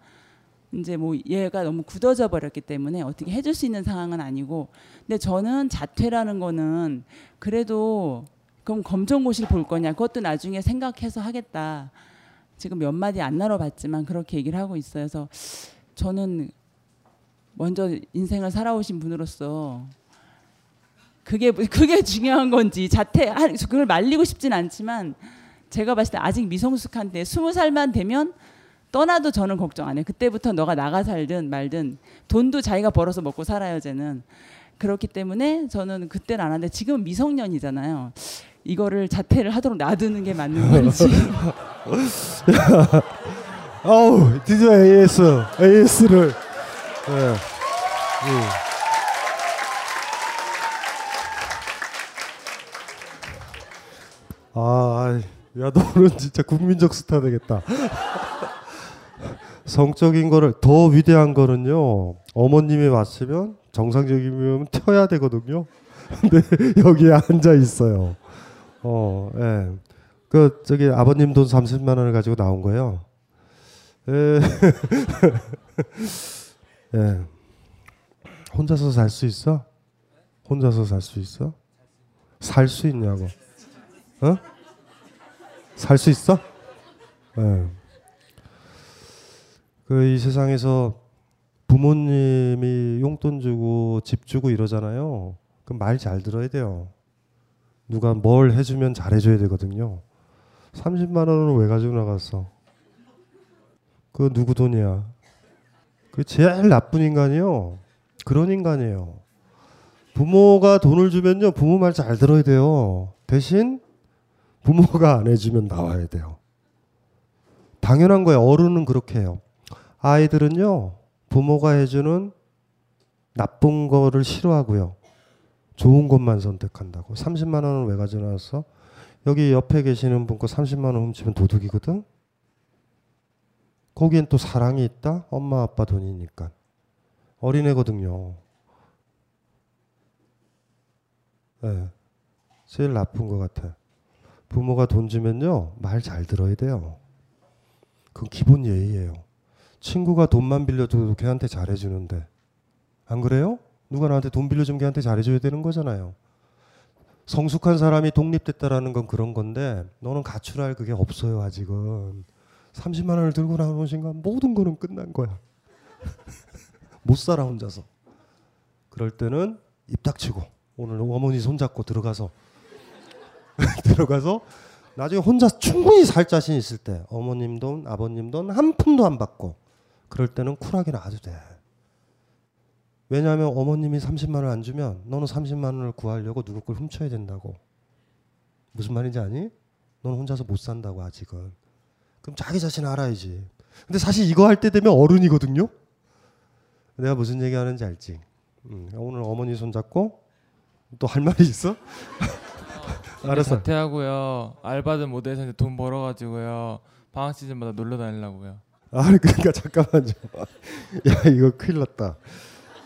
[SPEAKER 10] 이제 뭐 얘가 너무 굳어져 버렸기 때문에 어떻게 해줄 수 있는 상황은 아니고 근데 저는 자퇴라는 거는 그래도 그럼 검정고시를 볼 거냐? 그것도 나중에 생각해서 하겠다. 지금 몇 마디 안 나눠봤지만 그렇게 얘기를 하고 있어요. 그래서 저는 먼저 인생을 살아오신 분으로서 그게 그게 중요한 건지 자퇴 그걸 말리고 싶진 않지만 제가 봤을 때 아직 미성숙한데 스무 살만 되면 떠나도 저는 걱정 안 해요. 그때부터 너가 나가 살든 말든 돈도 자기가 벌어서 먹고 살아요, 쟤는. 그렇기 때문에 저는 그때는 안 하는데 지금은 미성년이잖아요. 이거를 자퇴를 하도록 놔두는 게 맞는 건지.
[SPEAKER 6] 아우 드디어 AS AS를 예. 음. 아, 야 너는 진짜 국민적 스타 되겠다. 성적인 거를 더 위대한 거는요. 어머님이 왔으면 정상적이면 튀어야 되거든요. 근데 여기에 앉아 있어요. 어, 예. 그 저기 아버님 돈 30만 원을 가지고 나온 거예요. 예. 예. 혼자서 살 수 있어? 혼자서 살 수 있어? 살 수 있냐고. 어? 살 수 있어? 예. 그이 세상에서 부모님이 용돈 주고 집 주고 이러잖아요. 그럼 말 잘 들어야 돼요. 누가 뭘 해주면 잘해줘야 되거든요. 30만 원은 왜 가지고 나갔어? 그 누구 돈이야? 그 제일 나쁜 인간이요. 그런 인간이에요. 부모가 돈을 주면요, 부모 말 잘 들어야 돼요. 대신 부모가 안 해주면 나와야 돼요. 당연한 거예요. 어른은 그렇게 해요. 아이들은요, 부모가 해주는 나쁜 거를 싫어하고요. 좋은 것만 선택한다고. 30만 원을 왜 가져나왔어? 여기 옆에 계시는 분 거 30만 원 훔치면 도둑이거든? 거기엔 또 사랑이 있다? 엄마 아빠 돈이니까. 어린애거든요. 네. 제일 나쁜 것 같아. 부모가 돈 주면요, 말 잘 들어야 돼요. 그건 기본 예의예요. 친구가 돈만 빌려줘도 걔한테 잘해주는데. 안 그래요? 누가 나한테 돈 빌려주면 걔한테 잘해줘야 되는 거잖아요. 성숙한 사람이 독립됐다라는 건 그런 건데 너는 가출할 그게 없어요 아직은. 30만 원을 들고 나오는 순간 모든 거는 끝난 거야. 못 살아 혼자서. 그럴 때는 입 닥치고 오늘 어머니 손잡고 들어가서 들어가서 나중에 혼자 충분히 살 자신 있을 때 어머님 돈, 아버님 돈 한 푼도 안 받고 그럴 때는 쿨하게 놔도 돼. 왜냐하면 어머님이 30만 원안 주면 너는 30만 원을 구하려고 누구 걸 훔쳐야 된다고. 무슨 말인지 아니? 너는 혼자서 못 산다고 아직은. 그럼 자기 자신 알아야지. 근데 사실 이거 할 때 되면 어른이거든요. 내가 무슨 얘기 하는지 알지? 음, 오늘 어머니 손 잡고 또 할 말이 있어? 알았어.
[SPEAKER 11] 자퇴하고요. 알바든 모델에서 돈 벌어가지고요. 방학 시즌마다 놀러 다니려고요.
[SPEAKER 6] 아 그러니까 잠깐만요. 야 이거 큰일 났다.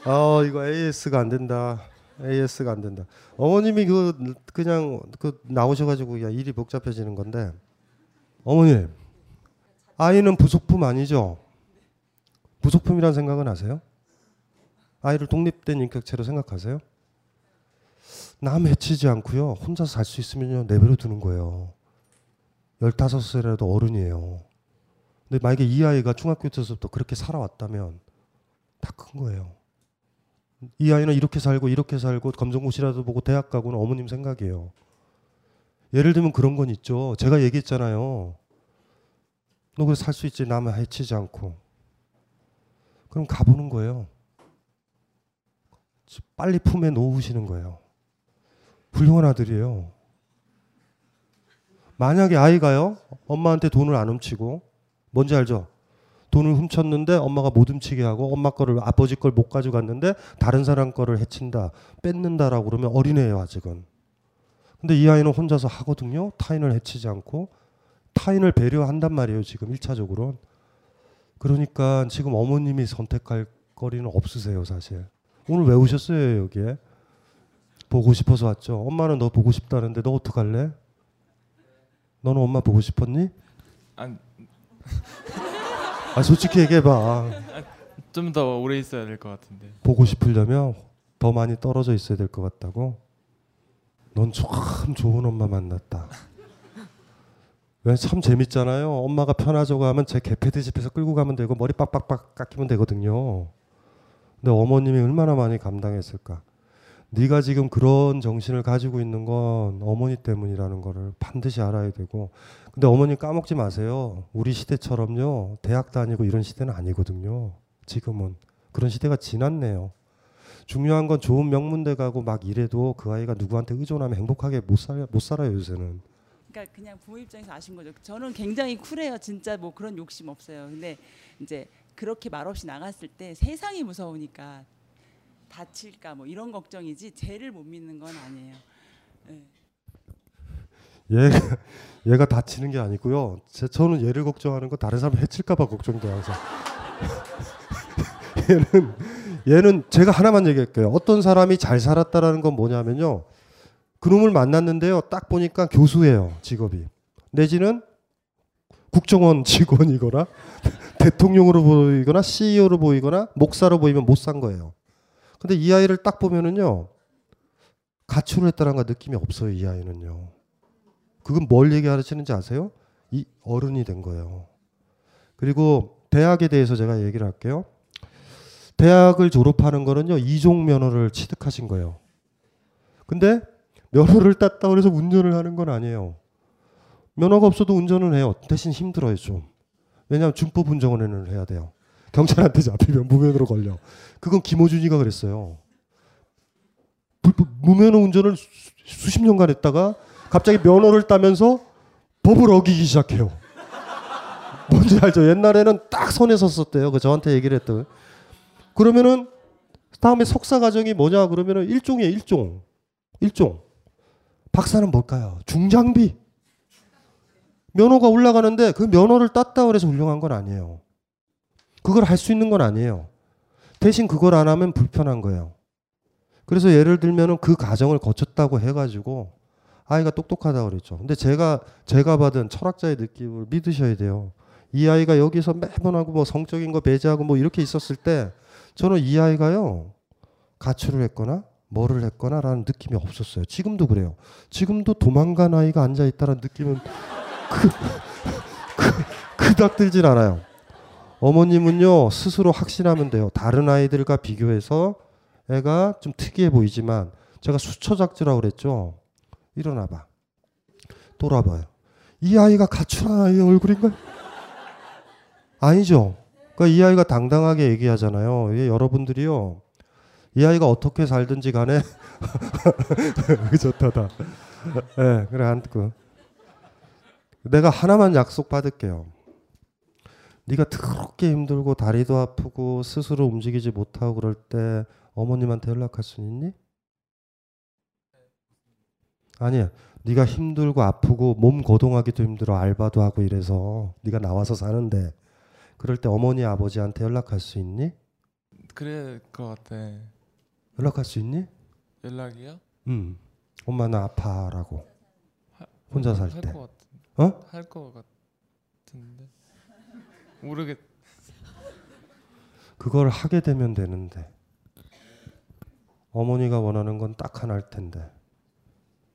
[SPEAKER 6] 아 이거 AS가 안 된다. AS가 안 된다. 어머님이 그 그냥 그 나오셔가지고 야 일이 복잡해지는 건데 어머님 아이는 부속품 아니죠? 부속품이란 생각은 하세요? 아이를 독립된 인격체로 생각하세요? 남 해치지 않고요. 혼자 살 수 있으면요. 내버려 두는 거예요. 15살이라도 어른이에요. 근데 만약에 이 아이가 중학교 때부터 그렇게 살아왔다면 다 큰 거예요. 이 아이는 이렇게 살고 이렇게 살고 검정고시라도 보고 대학 가고는 어머님 생각이에요. 예를 들면 그런 건 있죠. 제가 얘기했잖아요. 너 그래 살 수 있지 남을 해치지 않고. 그럼 가보는 거예요. 빨리 품에 놓으시는 거예요. 훌륭한 아들이에요. 만약에 아이가요, 엄마한테 돈을 안 훔치고, 뭔지 알죠? 돈을 훔쳤는데 엄마가 못 훔치게 하고 엄마 거를 아버지 걸 못 가져갔는데 다른 사람 거를 해친다, 뺏는다라고 그러면 어린애예요, 아직은. 근데 이 아이는 혼자서 하거든요. 타인을 해치지 않고 타인을 배려한단 말이에요, 지금 1차적으로. 그러니까 지금 어머님이 선택할 거리는 없으세요, 사실. 오늘 왜 오셨어요, 여기에? 보고 싶어서 왔죠. 엄마는 너 보고 싶다는데 너 어떡할래? 너는 엄마 보고 싶었니?
[SPEAKER 11] 안...
[SPEAKER 6] 아 솔직히 얘기해봐.
[SPEAKER 11] 좀 더 오래 있어야 될 것 같은데.
[SPEAKER 6] 보고 싶으려면 더 많이 떨어져 있어야 될 것 같다고? 넌 참 좋은 엄마 만났다. 왜 참 재밌잖아요. 엄마가 편하자고 하면 제 개패드 집에서 끌고 가면 되고 머리 빡빡빡 깎이면 되거든요. 근데 어머님이 얼마나 많이 감당했을까. 네가 지금 그런 정신을 가지고 있는 건 어머니 때문이라는 거를 반드시 알아야 되고 근데 어머니 까먹지 마세요. 우리 시대처럼요. 대학 다니고 이런 시대는 아니거든요. 지금은 그런 시대가 지났네요. 중요한 건 좋은 명문대 가고 막 이래도 그 아이가 누구한테 의존하면 행복하게 못 살아 못 살아요 요새는.
[SPEAKER 10] 그러니까 그냥 부모 입장에서 아신 거죠. 저는 굉장히 쿨해요. 진짜 뭐 그런 욕심 없어요. 근데 이제 그렇게 말없이 나갔을 때 세상이 무서우니까 다칠까 뭐 이런 걱정이지 쟤를 못 믿는 건 아니에요. 네.
[SPEAKER 6] 얘가 얘가 다치는 게 아니고요. 제, 저는 얘를 걱정하는 건 다른 사람 해칠까봐 걱정돼요 항상. 얘는 얘는 제가 하나만 얘기할게요. 어떤 사람이 잘 살았다라는 건 뭐냐면요. 그놈을 만났는데요. 딱 보니까 교수예요 직업이. 내지는 국정원 직원이거나 대통령으로 보이거나 CEO로 보이거나 목사로 보이면 못 산 거예요. 근데 이 아이를 딱 보면은요. 가출을 했다는 가 느낌이 없어요. 이 아이는요. 그건 뭘 얘기하시는지 아세요? 이 어른이 된 거예요. 그리고 대학에 대해서 제가 얘기를 할게요. 대학을 졸업하는 거는요. 이종 면허를 취득하신 거예요. 근데 면허를 땄다 그래서 운전을 하는 건 아니에요. 면허가 없어도 운전을 해요. 대신 힘들어요, 좀. 왜냐하면 준법 운전을 해야 돼요. 경찰한테 잡히면 무면허로 걸려. 그건 김호준이가 그랬어요. 무면허 운전을 수, 수십 년간 했다가 갑자기 면허를 따면서 법을 어기기 시작해요. 뭔지 알죠? 옛날에는 딱 선에 섰었대요. 그 저한테 얘기를 했던. 그러면은 다음에 석사 과정이 뭐냐 그러면은 일종이에요. 일종. 일종. 박사는 뭘까요? 중장비. 면허가 올라가는데 그 면허를 땄다 그래서 훌륭한 건 아니에요. 그걸 할 수 있는 건 아니에요. 대신 그걸 안 하면 불편한 거예요. 그래서 예를 들면은 그 과정을 거쳤다고 해가지고 아이가 똑똑하다 그랬죠. 근데 제가 제가 받은 철학자의 느낌을 믿으셔야 돼요. 이 아이가 여기서 매번 하고 뭐 성적인 거 배제하고 뭐 이렇게 있었을 때 저는 이 아이가요 가출을 했거나 뭐를 했거나라는 느낌이 없었어요. 지금도 그래요. 지금도 도망간 아이가 앉아 있다는 느낌은 그, 그, 그닥 들진 않아요. 어머님은요 스스로 확신하면 돼요. 다른 아이들과 비교해서 애가 좀 특이해 보이지만 제가 수처작주라고 그랬죠. 일어나봐. 돌아봐요. 이 아이가 가출한 아이의 얼굴인가요? 아니죠. 그러니까 이 아이가 당당하게 얘기하잖아요. 이 여러분들이요. 이 아이가 어떻게 살든지 간에 좋다다. 예, 네, 그래 안고 내가 하나만 약속 받을게요. 네가 더럽게 힘들고 다리도 아프고 스스로 움직이지 못하고 그럴 때 어머님한테 연락할 수 있니? 아니야. 네가 힘들고 아프고 몸 거동하기도 힘들어 알바도 하고 이래서 네가 나와서 사는데 그럴 때 어머니 아버지한테 연락할 수 있니?
[SPEAKER 11] 그래 것 같아.
[SPEAKER 6] 연락할 수 있니?
[SPEAKER 11] 연락이요?
[SPEAKER 6] 응. 엄마 나 아파라고. 혼자 살 때.
[SPEAKER 11] 할것 같은.
[SPEAKER 6] 어?
[SPEAKER 11] 할 것 같은데. 모르겠.
[SPEAKER 6] 그걸 하게 되면 되는데. 어머니가 원하는 건 딱 하나일 텐데.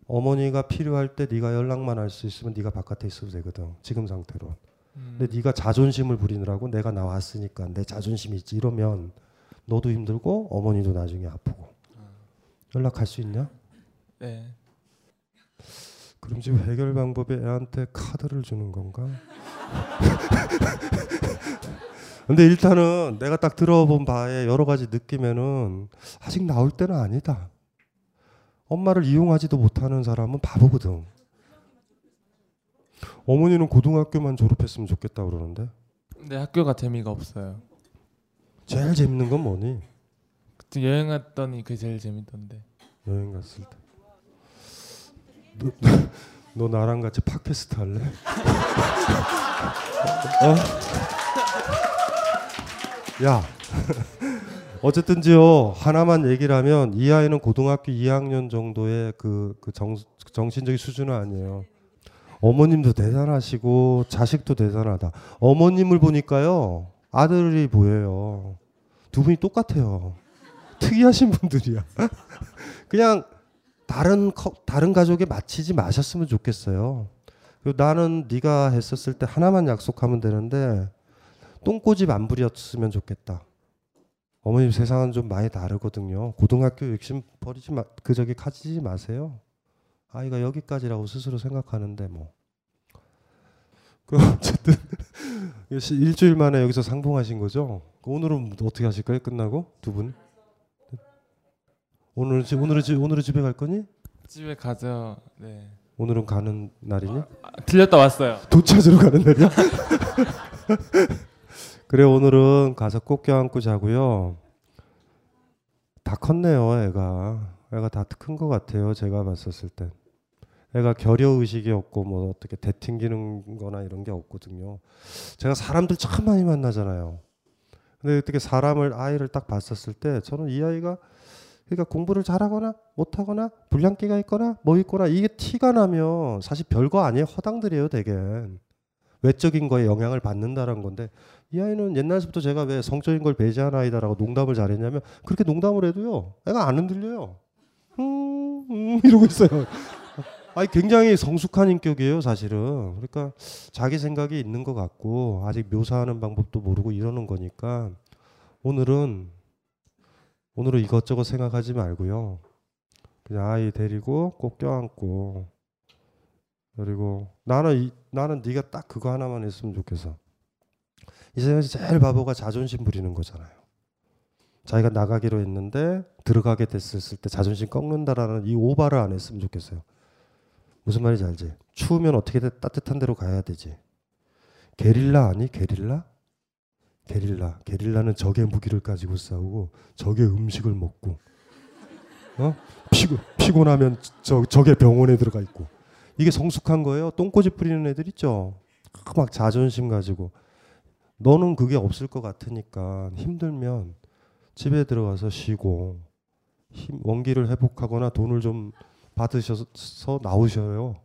[SPEAKER 6] 어머니가 필요할 때 네가 연락만 할 수 있으면 네가 바깥에 있어도 되거든. 지금 상태로. 음. 근데 네가 자존심을 부리느라고 내가 나왔으니까 내 자존심이 있지 이러면 너도 힘들고 어머니도 나중에 아프고. 연락할 수 있냐?
[SPEAKER 11] 네.
[SPEAKER 6] 그럼 지금 해결 방법이 애한테 카드를 주는 건가? 근데 일단은 내가 딱 들어본 바에 여러 가지 느낌에는 아직 나올 때는 아니다. 엄마를 이용하지도 못하는 사람은 바보거든. 어머니는 고등학교만 졸업했으면 좋겠다 그러는데.
[SPEAKER 11] 근데 학교가 재미가 없어요.
[SPEAKER 6] 제일 재밌는 건 뭐니?
[SPEAKER 11] 그때 여행 갔더니 그게 제일 재밌던데.
[SPEAKER 6] 여행 갔을 때. 너, 너 나랑 같이 팟캐스트 할래? 어? 야. 어쨌든지요 하나만 얘기를 하면 이 아이는 고등학교 2학년 정도의 그, 그 정, 정신적인 수준은 아니에요. 어머님도 대단하시고 자식도 대단하다. 어머님을 보니까요 아들이 보여요. 두 분이 똑같아요. 특이하신 분들이야. 그냥 다른 다른 가족에 맞히지 마셨으면 좋겠어요. 나는 네가 했었을 때 하나만 약속하면 되는데 똥꼬집 안 부렸으면 좋겠다. 어머님 세상은 좀 많이 다르거든요. 고등학교 욕심 버리지 마, 그 저기 가지지 마세요. 아이가 여기까지라고 스스로 생각하는데 뭐. 그럼 어쨌든 일주일 만에 여기서 상봉하신 거죠? 오늘은 어떻게 하실 까요? 끝나고 두 분? 오늘은 집 오늘은 집 오늘은 집에 갈 거니?
[SPEAKER 11] 집에 가죠. 네.
[SPEAKER 6] 오늘은 가는 날이니?
[SPEAKER 11] 아, 들렸다 왔어요.
[SPEAKER 6] 돈 찾으러 가는 날이야? 그래 오늘은 가서 꼭 껴안고 자고요. 다 컸네요, 애가. 애가 다 큰 것 같아요. 제가 봤었을 땐. 애가 결여 의식이 없고 뭐 어떻게 대튕기는 거나 이런 게 없거든요. 제가 사람들 참 많이 만나잖아요. 근데 어떻게 사람을 아이를 딱 봤었을 때 저는 이 아이가 그러니까 공부를 잘하거나 못하거나 불량기가 있거나 뭐 있거나 이게 티가 나면 사실 별거 아니에요. 허당들이에요, 되게. 외적인 거에 영향을 받는다라는 건데 이 아이는 옛날부터 제가 왜 성적인 걸 배제하는 아이다라고 농담을 잘했냐면 그렇게 농담을 해도요 애가 안 흔들려요 음, 음 이러고 있어요 아니 굉장히 성숙한 인격이에요 사실은 그러니까 자기 생각이 있는 것 같고 아직 묘사하는 방법도 모르고 이러는 거니까 오늘은 오늘은 이것저것 생각하지 말고요 그냥 아이 데리고 꼭 껴안고 그리고 나는 이, 나는 네가 딱 그거 하나만 했으면 좋겠어. 이 세상에서 제일 바보가 자존심 부리는 거잖아요. 자기가 나가기로 했는데 들어가게 됐을 때 자존심 꺾는다라는 이 오바를 안 했으면 좋겠어요. 무슨 말인지 알지? 추우면 어떻게든 따뜻한 데로 가야 되지. 게릴라 아니? 게릴라? 게릴라. 게릴라는 적의 무기를 가지고 싸우고 적의 음식을 먹고 어? 피곤 피곤하면 저 적의 병원에 들어가 있고 이게 성숙한 거예요. 똥꼬집 부리는 애들 있죠. 막 자존심 가지고 너는 그게 없을 것 같으니까 힘들면 집에 들어가서 쉬고 힘, 원기를 회복하거나 돈을 좀 받으셔서 나오셔요.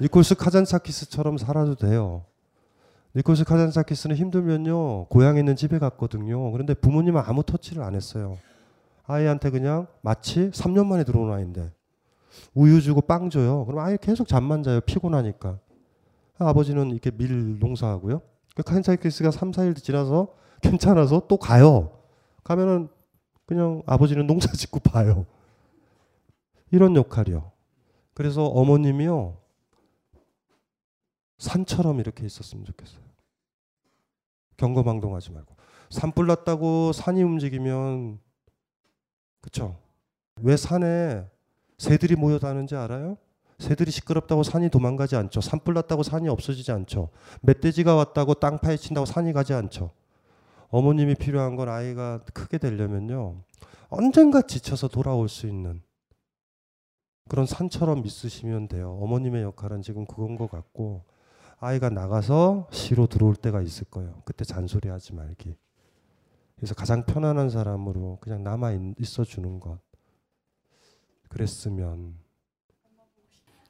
[SPEAKER 6] 니코스 카잔차키스처럼 살아도 돼요. 니코스 카잔차키스는 힘들면요 고향에 있는 집에 갔거든요. 그런데 부모님은 아무 터치를 안 했어요. 아이한테 그냥 마치 3년 만에 들어온 아이인데 우유 주고 빵 줘요. 그럼 아이 계속 잠만 자요. 피곤하니까. 아버지는 이렇게 밀 농사하고요. 그 카잔차키스가 3, 4일 지나서 괜찮아서 또 가요. 가면은 그냥 아버지는 농사 짓고 봐요. 이런 역할이요. 그래서 어머님이요. 산처럼 이렇게 있었으면 좋겠어요. 경거망동하지 말고. 산불 났다고 산이 움직이면 그쵸? 왜 산에 새들이 모여 다는지 알아요? 새들이 시끄럽다고 산이 도망가지 않죠. 산불 났다고 산이 없어지지 않죠. 멧돼지가 왔다고 땅 파헤친다고 산이 가지 않죠. 어머님이 필요한 건 아이가 크게 되려면요. 언젠가 지쳐서 돌아올 수 있는 그런 산처럼 있으시면 돼요. 어머님의 역할은 지금 그건 것 같고 아이가 나가서 시로 들어올 때가 있을 거예요. 그때 잔소리하지 말기. 그래서 가장 편안한 사람으로 그냥 남아 있어 주는 것. 그랬으면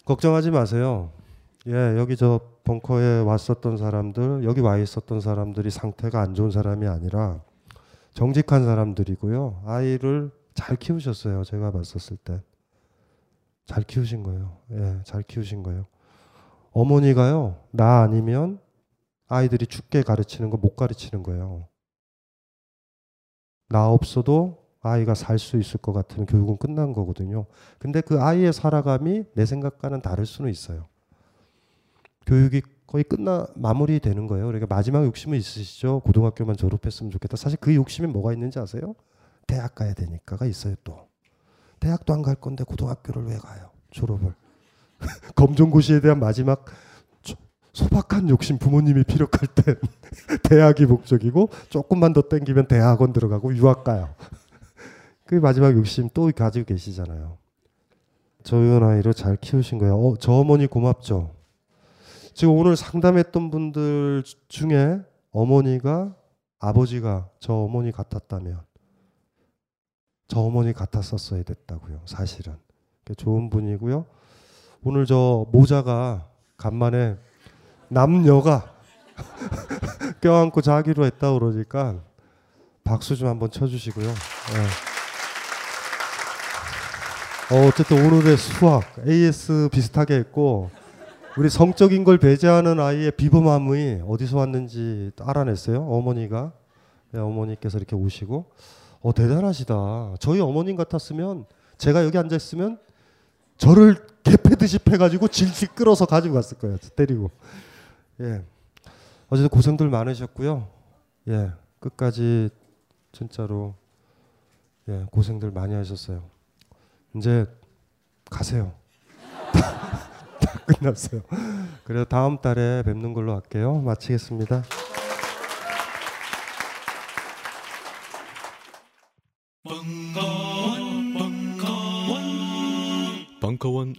[SPEAKER 6] 걱정하지 마세요. 예, 여기 저 벙커에 왔었던 사람들, 여기 와 있었던 사람들이 상태가 안 좋은 사람이 아니라 정직한 사람들이고요. 아이를 잘 키우셨어요. 제가 봤었을 때. 잘 키우신 거예요. 예, 잘 키우신 거예요. 어머니가요, 나 아니면 아이들이 죽게 가르치는 거 못 가르치는 거예요. 나 없어도 아이가 살 수 있을 것 같으면 교육은 끝난 거거든요. 근데 그 아이의 살아감이 내 생각과는 다를 수는 있어요. 교육이 거의 끝나 마무리되는 거예요. 그러니까 마지막 욕심은 있으시죠. 고등학교만 졸업했으면 좋겠다. 사실 그 욕심이 뭐가 있는지 아세요? 대학 가야 되니까가 있어요. 또 대학도 안 갈 건데 고등학교를 왜 가요? 졸업을 검정고시에 대한 마지막 소박한 욕심 부모님이 피력할 땐 대학이 목적이고 조금만 더 땡기면 대학원 들어가고 유학 가요. 그 마지막 욕심 또 가지고 계시잖아요. 저은 아이를 잘 키우신 거예요. 어, 저 어머니 고맙죠. 지금 오늘 상담했던 분들 중에 어머니가 아버지가 저 어머니 같았다면 저 어머니 같았었어야 됐다고요. 사실은 좋은 분이고요. 오늘 저 모자가 간만에 남녀가 껴안고 자기로 했다 그러니까 박수 좀 한번 쳐주시고요. 네. 어, 어쨌든 오늘의 수학 AS 비슷하게 했고 우리 성적인 걸 배제하는 아이의 비범함이 어디서 왔는지 알아냈어요. 어머니가 네, 어머니께서 이렇게 오시고 어 대단하시다. 저희 어머님 같았으면 제가 여기 앉아 있으면 저를 개패듯이 패가지고 질질 끌어서 가지고 갔을 거예요. 때리고. 예. 어제도 고생들 많으셨고요. 예. 끝까지 진짜로 예 고생들 많이 하셨어요. 이제 가세요. 다 끝났어요. 그래서 다음 달에 뵙는 걸로 할게요. 마치겠습니다.
[SPEAKER 12] 벙커원,